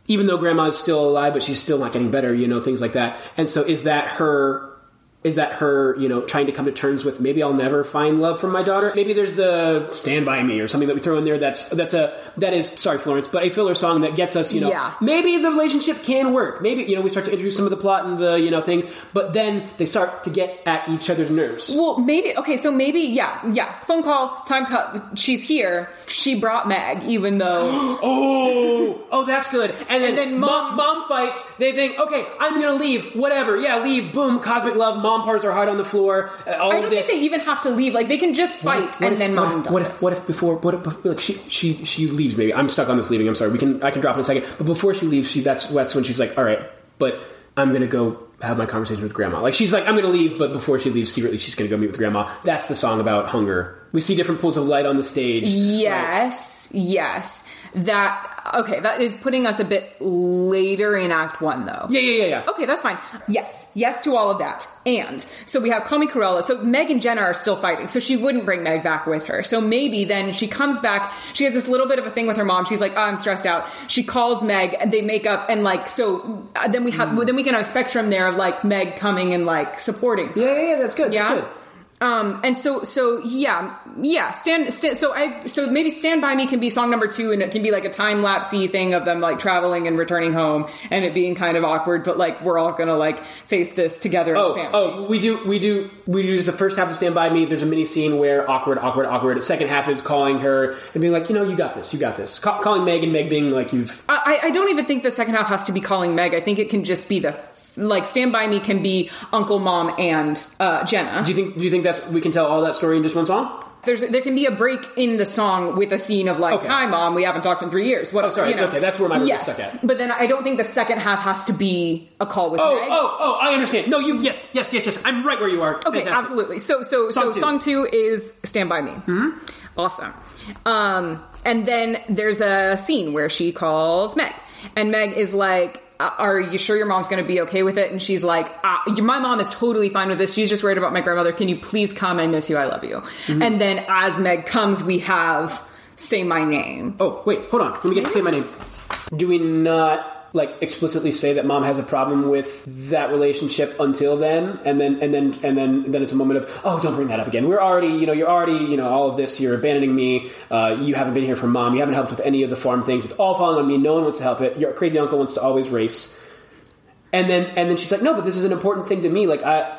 even though grandma's still alive, but she's still not getting better. You know things like that. And so is that her? Is that her, you know, trying to come to terms with maybe I'll never find love from my daughter? Maybe there's the Stand By Me or something that we throw in there that's that's a that is sorry Florence, but a filler song that gets us, you know, Yeah. maybe the relationship can work. Maybe you know we start to introduce some of the plot and the you know things, but then they start to get at each other's nerves. Well, maybe okay. So maybe yeah, yeah. Phone call, time cut. She's here. She brought Meg, even though Oh, oh, that's good. And then, And then mom, mom- mom fights. They think, okay, I'm gonna leave. Whatever, yeah, leave. Boom, cosmic love. Mom parts her heart on the floor. Uh, all I don't think they even have to leave. Like they can just fight, What and if- then what mom if, does. what if, what if before what if like she she she leaves maybe I'm stuck on this leaving I'm sorry we can I can drop in a second but before she leaves she that's that's when she's like all right but I'm gonna go have my conversation with grandma like she's like I'm gonna leave but before she leaves secretly she's gonna go meet with grandma that's the song about hunger we see different pools of light on the stage Yes, yes. That okay. That is putting us a bit later in Act One, though. yeah yeah yeah yeah Okay, that's fine. Yes, yes to all of that. And so we have Call Me Cruella. So Meg and Jenna are still fighting. So she wouldn't bring Meg back with her. So maybe then she comes back. She has this little bit of a thing with her mom. She's like, oh, I'm stressed out. She calls Meg and they make up and like so. Uh, then we have then we can have a spectrum there of like Meg coming and like supporting. yeah yeah, yeah that's good Yeah. that's good Um, and so, so yeah, yeah. Stand, stand. So I, so maybe "Stand by Me" can be song number two, and it can be like a time lapsey thing of them like traveling and returning home, and it being kind of awkward. But like we're all gonna like face this together as Oh, family. oh, we do, we do, we do the first half of Stand By Me. There's a mini scene where awkward, awkward, awkward. The second half is calling her and being like, you know, you got this, you got this. Ca- calling Meg and Meg being like, you've. I, I don't even think the second half has to be calling Meg. I think it can just be the like "Stand by Me" can be Uncle, Mom, and uh, Jenna. Do you think? Do you think that's we can tell all that story in just one song? There's there can be a break in the song with a scene of like, Okay. "Hi, Mom, we haven't talked in three years." What? Oh, sorry. You know. Okay, that's where my brain yes. stuck at. But then I don't think the second half has to be a call with Oh, Meg. oh, oh! I understand. No, you. Yes, yes, yes, yes. I'm right where you are. Okay, Fantastic. absolutely. So, so, Song so, two. song two is "Stand by Me." Mm-hmm. Awesome. Um, and then there's a scene where she calls Meg, and Meg is like, "Are you sure your mom's going to be okay with it?" And she's like, uh, "My mom is totally fine with this. She's just worried about my grandmother. Can you please come? I miss you. I love you." Mm-hmm. And then as Meg comes, we have "Say My Name." Oh, wait, hold on. Let me get to say my name. Do we not? Like explicitly say that mom has a problem with that relationship until then, and then and then and then then it's a moment of oh, don't bring that up again. We're already you know you're already you know all of this. You're abandoning me. Uh, you haven't been here for mom. You haven't helped with any of the farm things. It's all falling on me. No one wants to help it. Your crazy uncle wants to always race. And then and then she's like, no, but this is an important thing to me. Like I,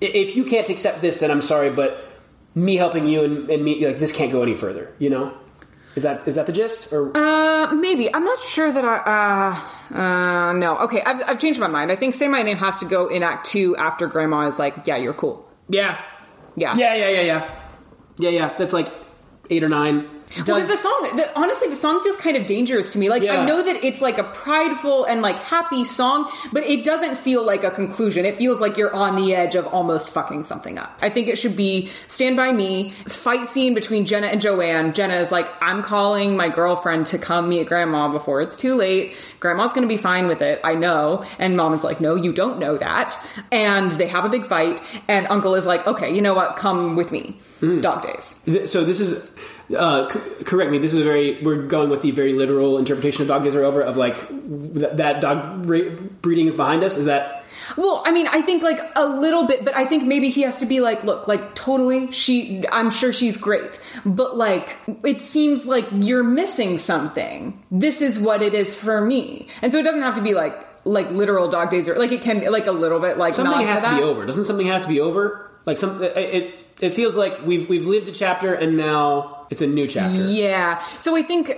if you can't accept this, then I'm sorry, but me helping you and, and me like this can't go any further. You know. Is that is that the gist? Or Uh, maybe. I'm not sure that I. Uh, uh, no. Okay, I've, I've changed my mind. I think "Say My Name" has to go in Act Two after Grandma is like, "Yeah, you're cool." yeah, Yeah. yeah, yeah, yeah, yeah, yeah, yeah. That's like eight or nine. Well, the song, the, honestly, the song feels kind of dangerous to me. Like, Yeah. I know that it's like a prideful and like happy song, but it doesn't feel like a conclusion. It feels like you're on the edge of almost fucking something up. I think it should be Stand By Me, fight scene between Jenna and Joanne. Jenna is like, I'm calling my girlfriend to come meet grandma before it's too late. Grandma's gonna be fine with it, I know. And mom is like, no, you don't know that. And they have a big fight, and uncle is like, okay, you know what, come with me. Hmm. Dog days. So this is. Uh, c- correct me. This is a very. We're going with the very literal interpretation of "Dog Days Are Over" of like th- that dog ra- breeding is behind us. Is that Well, I mean, I think like a little bit, but I think maybe he has to be like, look, like totally, she, I'm sure she's great, but like, it seems like you're missing something. This is what it is for me. And so it doesn't have to be like, like literal dog days or like it can be like a little bit like something has to to, be over? Doesn't something have to be over? Like some. It, it it feels like we've we've lived a chapter and now it's a new chapter. Yeah. So I think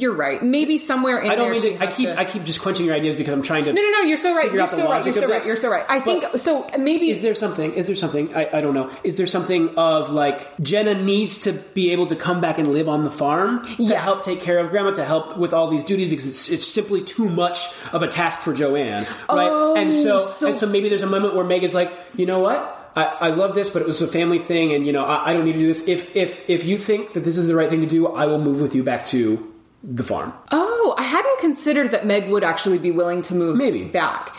you're right. Maybe somewhere in I don't there mean to. I keep. to- I keep just quenching your ideas because I'm trying to. no, no, no. You're so right. You're so right. You're so right. You're so right. I think so. Uh, maybe Is there something? Is there something? I, I don't know. Is there something of like Jenna needs to be able to come back and live on the farm to Yeah. help take care of Grandma, to help with all these duties because it's, it's simply too much of a task for Joanne, right? Oh, and so, so- and so maybe there's a moment where Meg is like, you know what? I, I love this, but it was a family thing, and you know I, I don't need to do this. If if if you think that this is the right thing to do, I will move with you back to the farm. Oh, I hadn't considered that Meg would actually be willing to move Maybe. back.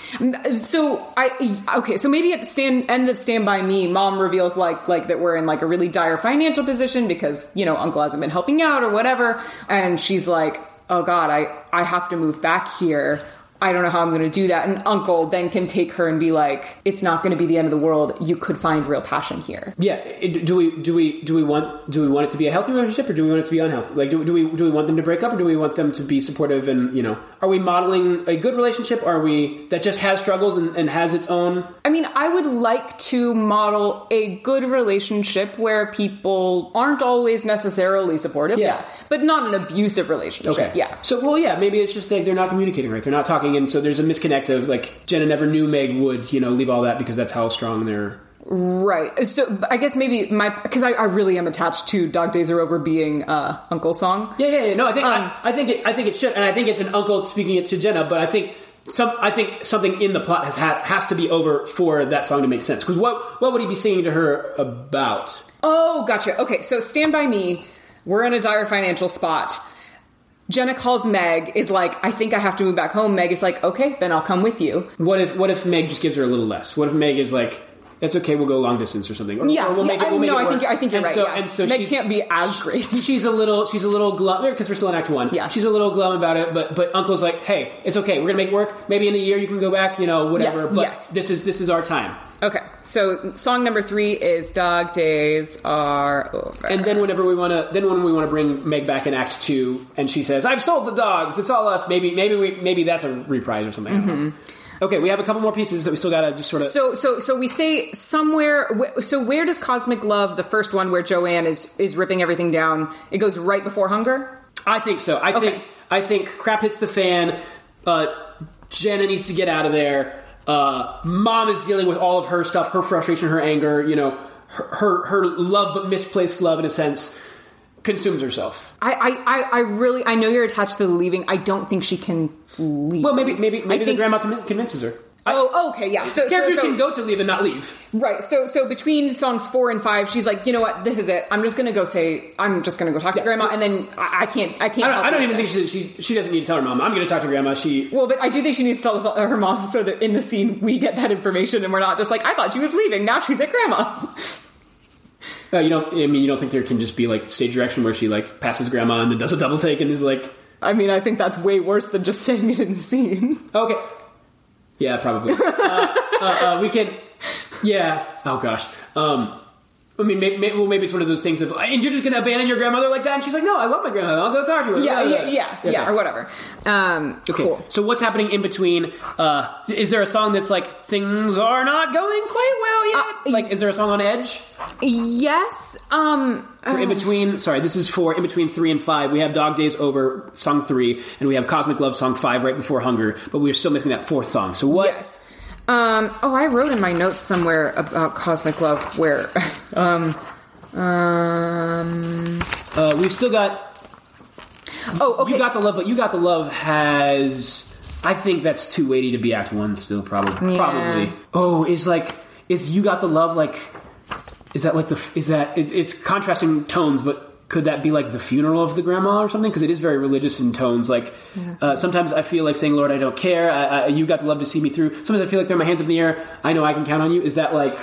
So I okay, so maybe at the stand end of Stand by Me, Mom reveals like like that we're in like a really dire financial position because you know Uncle hasn't been helping out or whatever, and she's like, oh God, I I have to move back here. I don't know how I'm going to do that. And Uncle then can take her and be like, it's not going to be the end of the world. You could find real passion here. Yeah, do we do we do we want do we want it to be a healthy relationship or do we want it to be unhealthy? Like, do, do we do we want them to break up or do we want them to be supportive and you know, are we modeling a good relationship? Or are we that just has struggles and, and has its own? I mean, I would like to model a good relationship where people aren't always necessarily supportive. Yeah. But not an abusive relationship. Okay, Yeah. So well, yeah, maybe it's just like they're not communicating right. They're not talking, and so there's a misconnect of like Jenna never knew Meg would you know leave all that because that's how strong they're. Right. So I guess maybe my, because I, I really am attached to Dog Days Are Over being uh, Uncle song. Yeah, yeah, yeah. No, I think Um, I, I think it I think it should, and I think it's an uncle speaking it to Jenna, but I think. Some, I think something in the plot has ha- has to be over for that song to make sense. Because what what would he be singing to her about? Oh, gotcha. Okay, so Stand By Me, we're in a dire financial spot. Jenna calls Meg, is like, I think I have to move back home. Meg is like, okay, then I'll come with you. What if what if Meg just gives her a little less? What if Meg is like, it's okay, we'll go long distance or something? Or, Yeah, or we'll yeah, make it. We'll I- make no, it I think I think you're and right, So, yeah. And so Meg she's, can't be as great. She's a little. She's a little glum because we're still in Act One. Yeah. she's a little glum about it. But but Uncle's like, hey, it's okay. We're gonna make it work. Maybe in a year you can go back. You know, whatever. Yeah, but yes. this is this is our time. Okay, so song number three is Dog Days Are Over. And then whenever we want to, then when we want to bring Meg back in Act Two, and she says, "I've sold the dogs. It's all us." Maybe maybe we maybe that's a reprise or something. Know. Okay, we have a couple more pieces that we still gotta just sort of. So, so, so we say somewhere. So, where does Cosmic Love, the first one where Joanne is is ripping everything down, it goes right before Hunger? I think so. I Okay. think I think crap hits the fan. Uh, Jenna needs to get out of there. Uh, Mom is dealing with all of her stuff, her frustration, her anger. You know, her her, her love, but misplaced love in a sense, consumes herself. I, I, I, I really, I know you're attached to the leaving. I don't think she can leave. Well, maybe maybe I maybe the think- grandma convin- convinces her. Oh, oh, okay, yeah. So, so, Characters so- can go to leave and not leave. right. So, so between songs four and five, she's like, you know what? This is it. I'm just gonna go say, I'm just gonna go talk to Grandma, and then I, I can't, I can't. I don't, I don't even think she, she she doesn't need to tell her mom. I'm going to talk to grandma. She Well, but I do think she needs to tell her mom so that in the scene we get that information and we're not just like, I thought she was leaving. Now she's at grandma's. uh, you don't. I mean, you don't think there can just be like stage direction where she like passes grandma and then does a double take and is like, I mean, I think that's way worse than just saying it in the scene. Okay. Yeah, probably. uh, uh, uh, we can. Yeah. Oh gosh. Um, I mean, well, maybe it's one of those things of, and you're just going to abandon your grandmother like that? And she's like, no, I love my grandmother. I'll go talk to her. Yeah, Uh, yeah, yeah, yeah, or whatever. Um, Okay, Cool. so what's happening in between? Uh, is there a song that's like things are not going quite well yet? Uh, like, is there a song on Edge? Yes. Um. For in between, sorry, this is for in between three and five. We have Dog Days Over, song three, and we have Cosmic Love, song five, right before Hunger. But we're still missing that fourth song. So what? Yes. Um, oh, I wrote in my notes somewhere about Cosmic Love where, um, um, Uh, we've still got oh, okay. you got the love, but you got the love has. I think that's too weighty to be Act One. Still, probably. Yeah. Probably. Oh, is like is you got the love like is that like the is that it's, it's contrasting tones, but could that be like the funeral of the grandma or something? Because it is very religious in tones. Like uh, sometimes I feel like saying, "Lord, I don't care." I, I, you got the love to see me through. Sometimes I feel like throw my hands up in the air. I know I can count on you. Is that like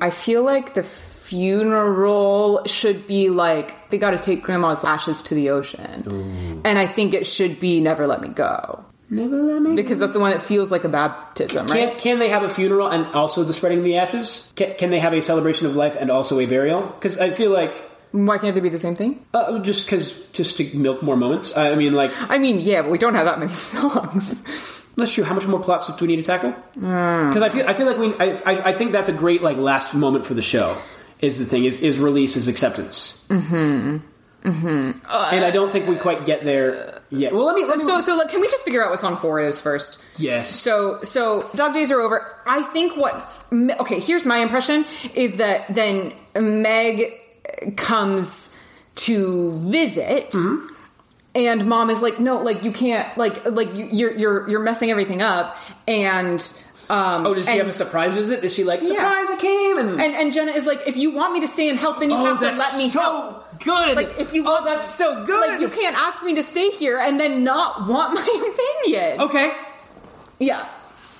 I feel like the funeral should be like they got to take Grandma's ashes to the ocean, and I think it should be Never Let Me Go never let me? because that's the one that feels like a baptism, Can, right? can they have a funeral and also the spreading of the ashes? Can, can they have a celebration of life and also a burial? Because I feel like Why can't they be the same thing? uh, just because just to milk more moments. I mean, like I mean, yeah, but we don't have that many songs. that's true. How much more plot stuff do we need to tackle? Hmm. Because I feel I feel like we I, I I think that's a great like last moment for the show. Is the thing is is release is acceptance. Mm-hmm. Mm-hmm. and I don't think we quite get there yet. Well, let me let me. so, so like, can we just figure out what song four is first? yes. So, so dog days are over. I think what okay. Here's my impression: is that then Meg comes to visit, Mm-hmm. and mom is like, "No, like you can't, like, like you, you're you're you're messing everything up." And um, oh, does she and, have a surprise visit? Is she like surprise? I came and, And and Jenna is like, "If you want me to stay and help, then you oh, have to let me so help." good. Like if you oh, that's so good. Like you can't ask me to stay here and then not want my opinion. okay, Yeah.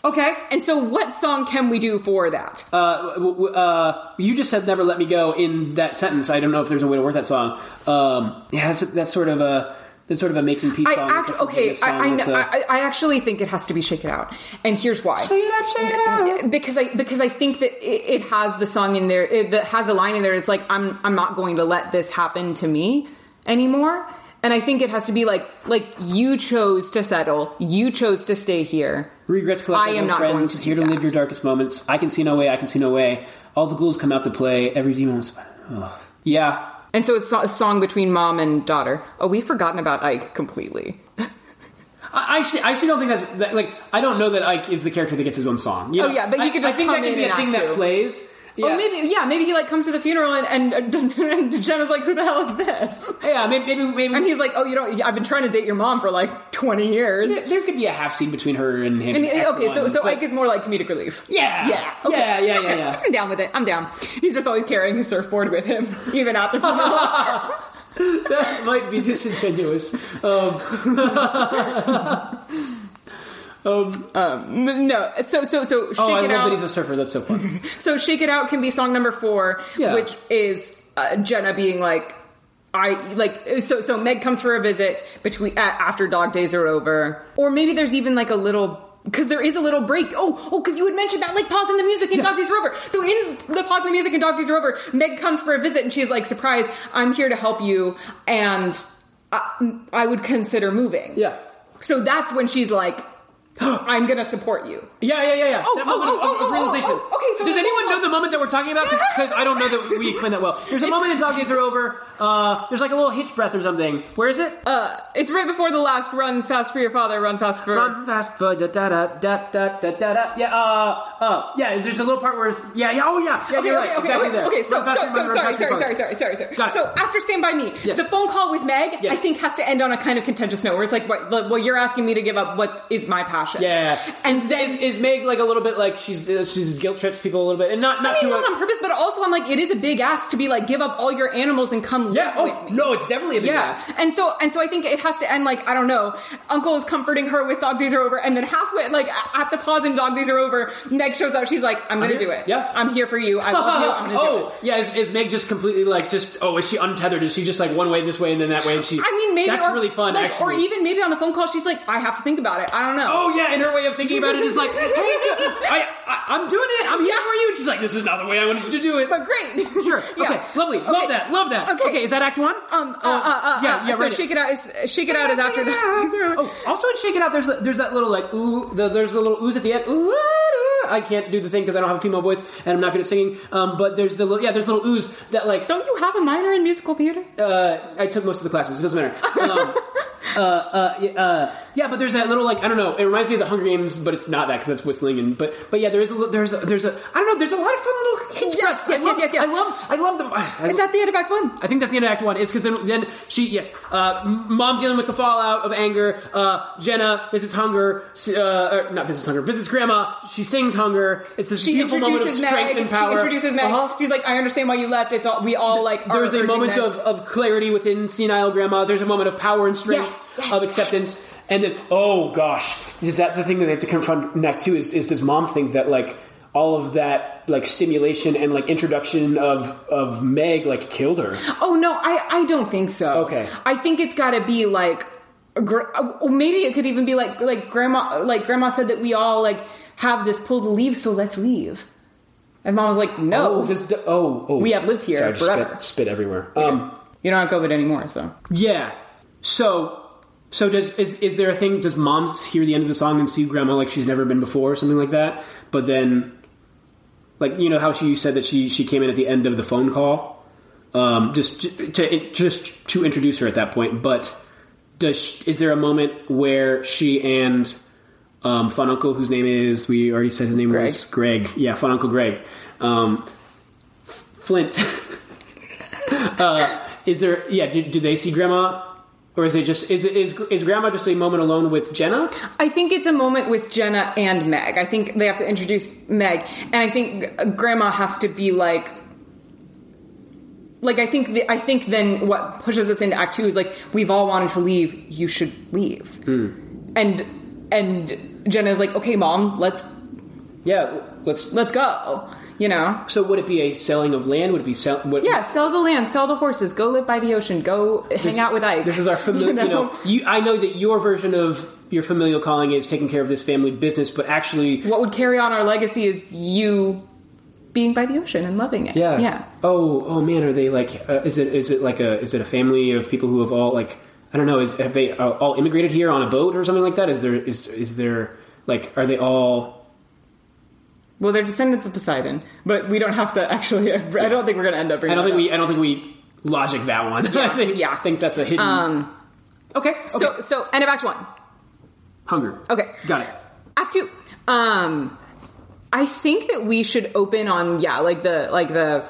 Okay. And so, what song can we do for that? Uh, w- w- uh, you just said "Never Let Me Go" in that sentence. I don't know if there's a way to work that song. Um, yeah, that's, that's sort of a that's sort of a making peace I song. It's a actually, okay, song. I, I, know- a- I, I actually think it has to be "Shake It Out," and here's why. Shake it out, shake it out. Because I because I think that it, it has the song in there it, that has a line in there. It's like I'm I'm not going to let this happen to me anymore. And I think it has to be like like you chose to settle, you chose to stay here. Regrets collect I am not friends, going to here to live your darkest moments. I can see no way. I can see no way. All the ghouls come out to play. Every demon. is- Oh. Yeah. And so it's a song between mom and daughter. Oh, we've forgotten about Ike completely. I actually, I actually don't think that's that, like. I don't know that Ike is the character that gets his own song. You Oh, yeah, but he I- could just I think come that could in be a thing that too. plays. Yeah. Or maybe, yeah, maybe he like comes to the funeral and, and, and Jenna's like, "Who the hell is this?" yeah, maybe maybe, maybe And he's like, "Oh, you don't. I've been trying to date your mom for like twenty years." there, there could be a half scene between her and him. And, okay, so one, so but- Ike is more like comedic relief. Yeah. Yeah. Okay. Yeah, yeah, yeah, yeah. I'm down with it. I'm down. He's just always carrying his surfboard with him, even at the funeral. that might be disingenuous. Um, um, no, so so so shake oh, I it love out. that he's a surfer. That's so fun. So shake it out can be song number four, Yeah. which is uh, Jenna being like. I like so so Meg comes for a visit between a after dog days are over, or maybe there's even like a little because there is a little break. Oh oh, because you had mentioned that like pause in the music in Dog Days Are Over. So in the pause in the music and Dog Days Are Over, Meg comes for a visit and she's like, "Surprise! I'm here to help you," and I, I would consider moving. Yeah. So that's when she's like, I'm gonna support you. Yeah, yeah, yeah, yeah. Oh, that oh, moment oh, of, of realization. okay, so does anyone know the moment that we're talking about? Because I don't know that we explained that well. There's a moment in Dog Days Are Over. Uh, there's like a little hitch breath or something. Where is it? Uh, it's right before the last run fast for your father, run fast for run fast for da da da da da da da. da. Yeah, uh, uh, yeah. There's a little part where yeah, yeah, oh yeah. yeah okay, okay, right, okay, exactly okay, there. okay. So, so, so, run, so sorry, sorry, sorry, sorry, sorry, sorry, sorry. So after Stand by Me, yes. the phone call with Meg, yes. I think, has to end on a kind of contentious note where it's like, well, you're asking me to give up what is my passion yeah, And then is, is Meg like a little bit like she's uh, she's guilt trips people a little bit, and not not I mean, too. not on purpose, but also I'm like, it is a big ask to be like, give up all your animals and come yeah. live Oh with me. no, it's definitely a big Yeah, ask. and so and so I think it has to end like I don't know. Uncle is comforting her with dog days are over, and then halfway, like at the pause and dog days are over, Meg shows up. She's like, "I'm gonna here. do it. Yeah. I'm here for you. I love you. I'm gonna do oh it." yeah, is, is Meg just completely like just oh is she untethered? Is she just like one way this way and then that way? And she I mean, maybe that's or, really fun. like, actually, or even maybe on the phone call, she's like, "I have to think about it. I don't know." Oh yeah, and her way of thinking about it is like, hey, I, I, I'm doing it. I'm here for you. She's like, this is not the way I wanted you to do it. but great. Sure. Yeah. Okay. Lovely. Love that. Love that. Okay. Okay. Is that Act One? Um. Uh. Uh. uh yeah. uh, Yeah. So right. shake it out is shake it out is after the. Oh, also in Shake It Out, there's there's that little like ooh, the, there's the little oohs at the end. Ooh. I can't do the thing because I don't have a female voice and I'm not good at singing. Um, but there's the little yeah, there's little oohs that like Don't you have a minor in musical theater? uh, I took most of the classes. It doesn't matter. Um, uh, uh, uh, yeah, but there's that little like I don't know. It reminds me of the Hunger Games, but it's not that because that's whistling. And but but yeah, there is a there's a, there's a I don't know. There's a lot of. Yes, yes, yes, yes, yes. I love I love them. I, I, Is that the end of Act One? I think that's the end of Act One. Is because then, then she yes, uh, mom dealing with the fallout of anger. Uh, Jenna visits hunger. Uh, or not visits hunger. Visits grandma. She sings hunger. It's this She beautiful moment of strength Meg. and power. She introduces Meg. Uh-huh. She's like, "I understand why you left. It's all we all like." There's a moment this." of, of clarity within senile grandma. There's a moment of power and strength Yes, yes, of acceptance. And then, oh gosh, is that the thing that they have to confront next? Two? Is, is does mom think that like all of that like stimulation and like introduction of of Meg like killed her? Oh no, I I don't think so. Okay. I think it's got to be like, maybe it could even be like like grandma like grandma said that we all like have this pull to leave, so let's leave. And mom was like, no, Oh, just oh, oh. We have lived here Sorry, forever. Spit, spit everywhere. Um, you don't have COVID anymore. So yeah. So. So does is, is there a thing? Does moms hear the end of the song and see grandma like she's never been before, or something like that? But then like you know how she said that she she came in at the end of the phone call? Um, just to just to introduce her at that point but does is there a moment where she and um, fun uncle whose name is we already said his name Greg. was greg. Yeah fun uncle greg. Um, flint. Uh, is there yeah do, do they see grandma or is it just is it is is grandma just a moment alone with jenna I think it's a moment with Jenna and Meg. I think they have to introduce Meg, and I think Grandma has to be like. Like I think the, I think then what pushes us into Act Two is like we've all wanted to leave. You should leave, hmm. and and Jenna's like, okay, mom, let's yeah let's let's go. You know, so would it be a selling of land would it be sell what, yeah, sell the land, sell the horses, go live by the ocean, go hang out with Ike. This is our familiar. You you, know? know, you, I know that your version of your familial calling is taking care of this family business, but actually, what would carry on our legacy is you being by the ocean and loving it. yeah, yeah. Oh, oh man, are they like? Uh, is it is it like a is it a family of people who have all like I don't know? Is have they uh, all immigrated here on a boat or something like that? Is there is is there like are they all? Well, they're descendants of Poseidon, but we don't have to actually. I don't think we're going to end up. I don't think that we I don't think we logic that one. I think yeah. I think that's a hidden. Um, okay, okay. So, so end of Act One. hunger. Okay, got it. Act Two. Um, I think that we should open on yeah, like the like the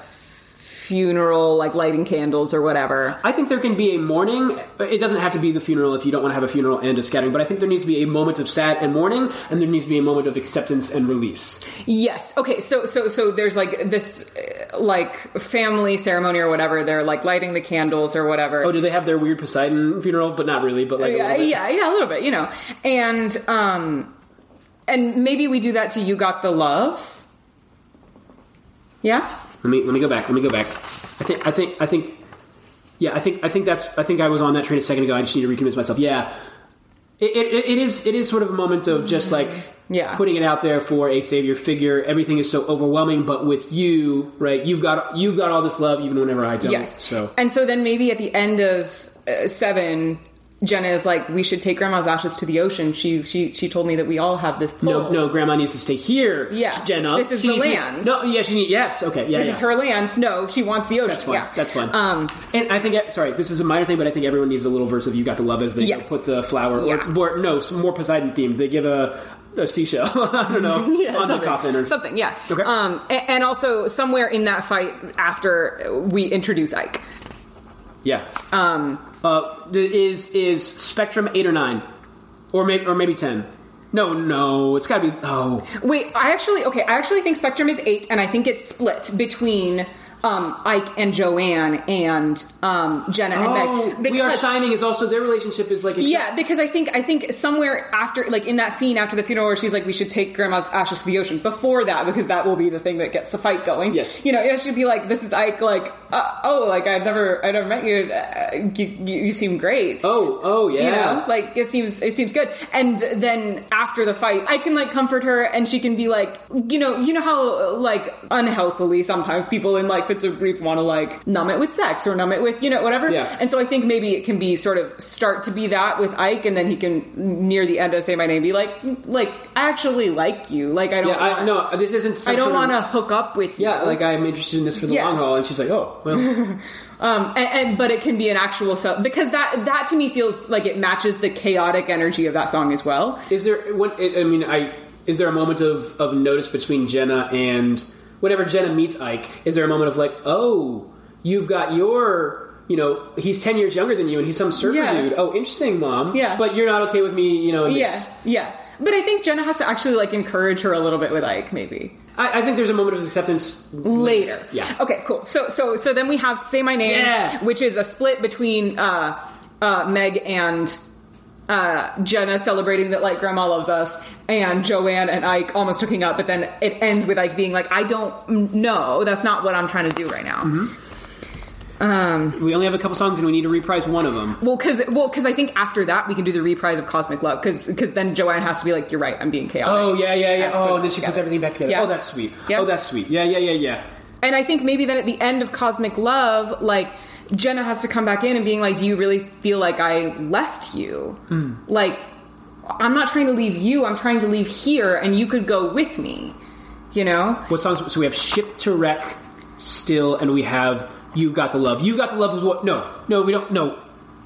funeral, like lighting candles or whatever. I think there can be a mourning. It doesn't have to be the funeral if you don't want to have a funeral and a scattering, but I think there needs to be a moment of sad and mourning, and there needs to be a moment of acceptance and release. Yes. Okay. So so so there's like this uh, like family ceremony or whatever. They're like lighting the candles or whatever. Oh, do they have their weird Poseidon funeral? But not really. But like, a yeah, little bit. yeah, yeah, a little bit, you know. And um and maybe we do that to You Got the Love. Yeah? Let me let me go back. Let me go back. I think I think I think. Yeah, I think I think that's I think I was on that train a second ago. I just need to reconvince myself. Yeah, it, it, it is it is sort of a moment of just like Yeah. putting it out there for a savior figure. Everything is so overwhelming, but with you, right? You've got you've got all this love, even whenever I don't. Yes. So And so then maybe at the end of uh, 7 Jenna is like, we should take Grandma's ashes to the ocean. She she she told me that we all have this. no, no, Grandma needs to stay here. Yeah. Jenna. This is She the needs to- land. no, yeah, she need yes. Okay, yeah, This yeah. is her land. No, she wants the ocean. That's fine. Yeah, That's fine. Um, And I think, sorry, this is a minor thing, but I think everyone needs a little verse of "You Got the Love" as they Yes. put the flower, Yeah. or, or no, some more Poseidon themed. They give a, a seashell, I don't know, on the coffin or something. Yeah. Okay. Um, a- and also somewhere in that fight after we introduce Ike. yeah. Um, Uh, is is Spectrum eight or nine, or maybe or maybe ten? No, no, it's got to be. Oh, Wait, I actually okay. I actually think Spectrum is eight, and I think it's split between um, Ike and Joanne and um, Jenna and oh, Meg. we are Because- shining is also their relationship is like a Yeah, because I think I think somewhere after, like in that scene after the funeral, where she's like, "We should take Grandma's ashes to the ocean." Before that, because that will be the thing that gets the fight going. Yes. you know, it should be like, "This is Ike." Like, uh, oh, like I've never, I never met you. Uh, you, you. You seem great. Oh, oh yeah. You know, like it seems it seems good. And then after the fight, I can like comfort her, and she can be like, you know, you know how like unhealthily sometimes people in like fits of grief want to like numb it with sex or numb it with you know whatever. Yeah. And so I think maybe it can be sort of start to be that with Ike, and then he can near the end of say my name be like, like I actually like you. Like I don't. yeah, I, no, this isn't. I don't want to hook up with you. Yeah, like I'm interested in this for the Yes. long haul, and she's like, oh, well, Um, and, and but it can be an actual self because that that to me feels like it matches the chaotic energy of that song as well. is there? What I mean, I is there a moment of of notice between Jenna and whenever Jenna meets Ike? Is there a moment of like, oh, you've got your. You know, he's ten years younger than you, and he's some surfer Yeah. dude. Oh, interesting, mom. Yeah. but you're not okay with me. You know, Yeah, yeah. But I think Jenna has to actually like encourage her a little bit with Ike, maybe I, I think there's a moment of acceptance later. Yeah. Okay. Cool. So so so then we have "Say My Name," Yeah. which is a split between uh, uh, Meg and. Uh, Jenna celebrating that like grandma loves us, and Joanne and Ike almost hooking up, but then it ends with Ike being like, "I don't know, that's not what I'm trying to do right now." Mm-hmm. We only have a couple songs, and we need to reprise one of them. Well, because well, because I think after that we can do the reprise of Cosmic Love, because because then Joanne has to be like, "You're right, I'm being chaotic." Oh yeah, yeah, yeah. And Oh, and then she together. puts everything back together. Yeah. Oh, that's sweet. Yeah. Oh, that's sweet. Yeah, yeah, yeah, yeah. And I think maybe then at the end of Cosmic Love, like Jenna has to come back in and being like, "Do you really feel like I left you? Hmm. Like, I'm not trying to leave you. I'm trying to leave here, and you could go with me. You know? What songs? So we have "Ship to Wreck" still, and we have "You've Got the Love." "You've Got the Love" is what? No, no, we don't. No,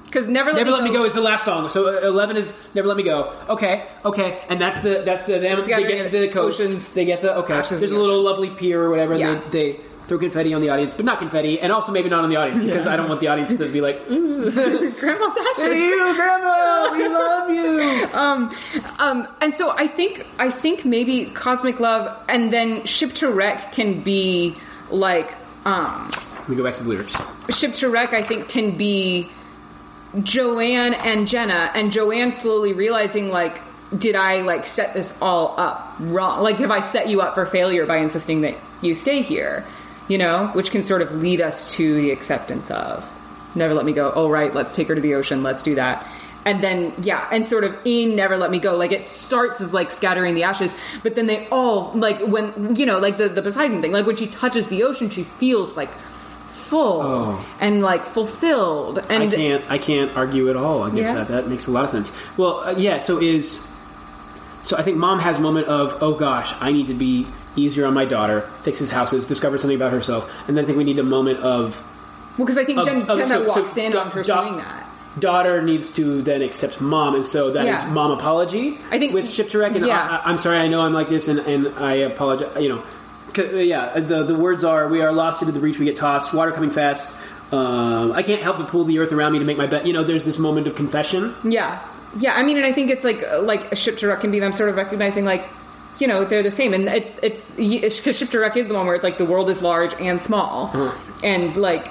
Because never let "Never me Let Me Go" is the last song. So uh, eleven is "Never Let Me Go." Okay, okay, and that's the that's the them. They get to the coast. oceans, They get the okay. There's a little lovely pier or whatever. Yeah. And they, they throw confetti on the audience, but not confetti, and also maybe not on the audience because I don't want the audience to be like, "Ooh, Grandma's ashes. you, Grandma, we love you." Um, and so I think I think maybe Cosmic Love and then Ship to Wreck can be like um, Let me go back to the lyrics. Ship to Wreck. I think can be Joanne and Jenna, and Joanne slowly realizing like, did I like set this all up wrong? Like, have I set you up for failure by insisting that you stay here? You know, which can sort of lead us to the acceptance of never let me go. Oh right, let's take her to the ocean. Let's do that. And then yeah, and sort of in Never Let Me Go, like it starts as like scattering the ashes, but then they all like when you know like the the Poseidon thing, like when she touches the ocean, she feels like full Oh. and like fulfilled. And I can't. I can't argue at all against Yeah. that. That makes a lot of sense. Well, uh, yeah. So is so I think mom has a moment of oh gosh, I need to be easier on my daughter, fixes houses, discovers something about herself, and then I think we need a moment of well, because I think of- Jen, of- Jenna so- so walks in da- on her da- saying that. daughter needs to then accept mom, and so that is Yeah. mom apology. I think- with ship to wreck, and yeah. I, am sorry, I know I'm like this, and, and I apologize. You know, uh, yeah. The the words are we are lost into the breach, we get tossed, water coming fast. Um, I can't help but pull the earth around me to make my bet. You know, there's this moment of confession. Yeah, yeah. I mean, and I think it's like like a ship to wreck can be them sort of recognizing like. You know they're the same, and it's it's because ship to wreck is the one where it's like the world is large and small, Uh-huh. and like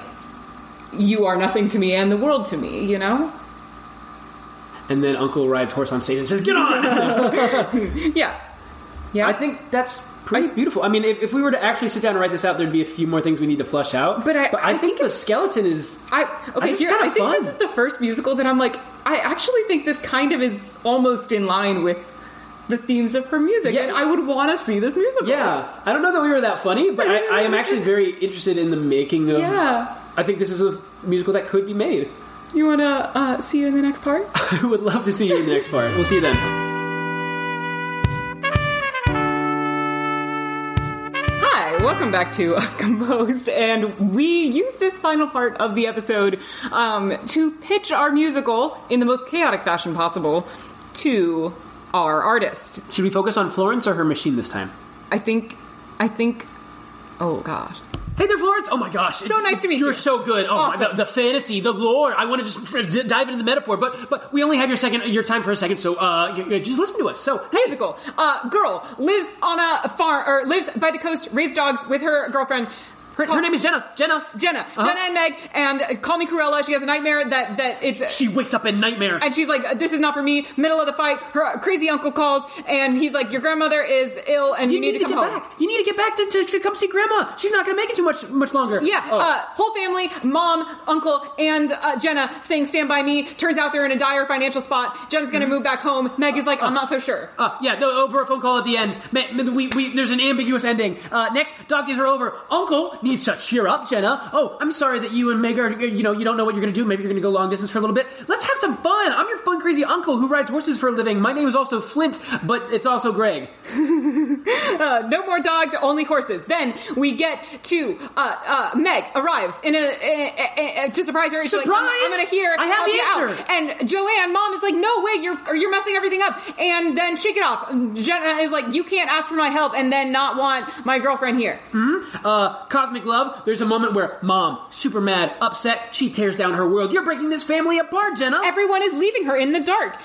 you are nothing to me and the world to me. You know, And then Uncle rides horse on stage and says, "Get on!" yeah, yeah. I think that's pretty beautiful. I mean, if, if we were to actually sit down and write this out, there'd be a few more things we need to flush out. But I- I think, think the skeleton is. I okay. it's here, I think fun. this is the first musical that I'm like. I actually think this kind of is almost in line with the themes of her music, Yeah. and I would want to see this musical. Yeah, I don't know that we were that funny, but I, I am actually very interested in the making of. Yeah. I think this is a musical that could be made. You want to uh, see you in the next part? I would love to see you in the next part. We'll see you then. Hi, welcome back to Composed, and we use this final part of the episode um, to pitch our musical in the most chaotic fashion possible to our artist. Should we focus on Florence or her machine this time? I think, I think, oh gosh, Hey there, Florence. Oh my gosh, So nice to meet You're you. Are so good. Oh, my, Awesome. the, the fantasy, the lore. I want to just dive into the metaphor, but but we only have your second, your time for a second. So uh, just listen to us. So hey, Musical. Uh, girl lives on a farm or lives by the coast, raised dogs with her girlfriend. Her, her name is Jenna. Jenna. Jenna. Uh-huh. Jenna and Meg. And uh, call me Cruella. She has a nightmare that that it's. She wakes up in nightmare. and she's like, "This is not for me." Middle of the fight, her crazy uncle calls, and he's like, "Your grandmother is ill, and you, need, to come get home." back. You need to get back to, to, to come see Grandma. She's not going to make it too much much longer. Yeah, Oh. uh, whole family, mom, uncle, and uh, Jenna saying "Stand by me." Turns out they're in a dire financial spot. Jenna's gonna move back home. Meg is like, "I'm not so sure." Uh, yeah, over a phone call at the end. We, we, there's an ambiguous ending. Uh, next, days are over. Uncle needs to cheer up, Jenna. Oh, I'm sorry that you and Meg are, you know, you don't know what you're going to do. Maybe you're going to go long distance for a little bit. Let's have some fun. I'm your fun, crazy uncle who rides horses for a living. My name is also Flint, but it's also Greg. Uh, no more dogs, only horses. Then we get to uh, uh, Meg arrives in a, in a- a- to surprise her. She's like, Surprise! I'm, I'm gonna hear. I have the you answer. out. And Joanne, mom is like, no way, you're you're messing everything up. And then shake it off. Jenna is like, you can't ask for my help and then not want my girlfriend here. Uh, Cosmic Love, there's a moment where mom, super mad, upset, she tears down her world. You're breaking this family apart, Jenna. Everyone is leaving her in the dark.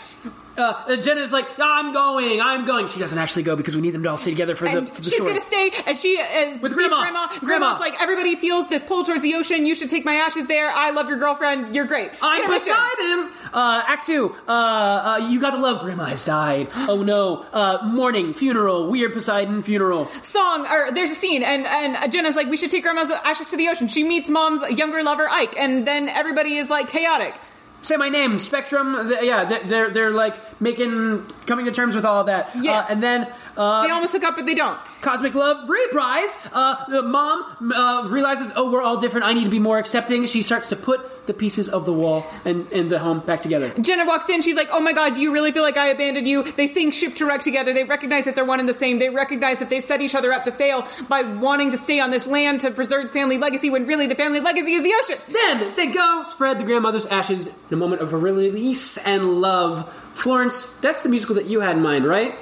Uh, Jenna's like, I'm going, I'm going. She doesn't actually go because we need them to all stay together for the, And for the she's story. gonna stay, and she is With Grandma. Grandma. Grandma. Grandma's like, everybody feels this pull towards the ocean. You should take my ashes there. I love your girlfriend. You're great. I'm Intermission. beside him. Uh, act two. Uh, uh, you got the love. Grandma has died. Oh no. Uh, mourning, funeral, weird Poseidon funeral. song or there's a scene and and Jenna's like we should take grandma's ashes to the ocean. She meets mom's younger lover Ike and then everybody is like chaotic. Say my name, Spectrum. yeah, they're, they're they're like making coming to terms with all of that. Yeah. Uh, and then uh, They almost hook up but they don't. Cosmic Love reprise. Uh, the mom uh, realizes, oh, we're all different. I need to be more accepting. She starts to put the pieces of the wall and, and the home back together. Jenna walks in, she's like, Oh my god, do you really feel like I abandoned you? They sing ship to wreck together. They recognize that they're one and the same. They recognize that they've set each other up to fail by wanting to stay on this land to preserve family legacy when really the family legacy is the ocean. Then they go spread the grandmother's ashes in a moment of release and love. Florence, that's the musical that you had in mind, right?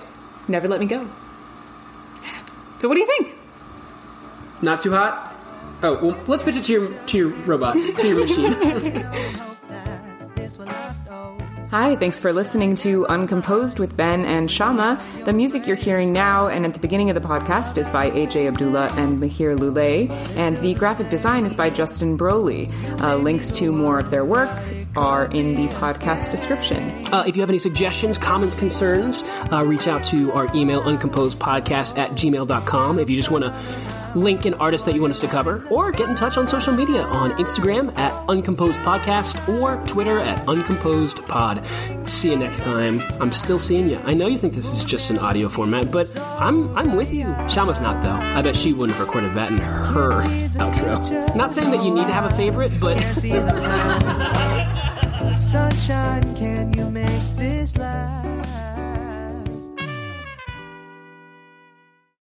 Never let me go. So what do you think? Not too hot. Oh, well, let's pitch it to your to your robot, to your machine. Hi, thanks for listening to Uncomposed with Ben and Shama. The music you're hearing now and at the beginning of the podcast is by AJ Abdullah and Mahir Lule, and the graphic design is by Justin Broly. Uh, links to more of their work are in the podcast description. Uh, if you have any suggestions, comments, concerns, uh, reach out to our email uncomposedpodcast at gmail.com. If you just want to link an artist that you want us to cover, or get in touch on social media on Instagram at uncomposed podcast or Twitter at uncomposed pod. See you next time. I'm still seeing you. I know you think this is just an audio format, but I'm I'm with you. Shama's not though. I bet she wouldn't have recorded that in her outro. Not saying that you need to have a favorite, but Sunshine, can you make this last?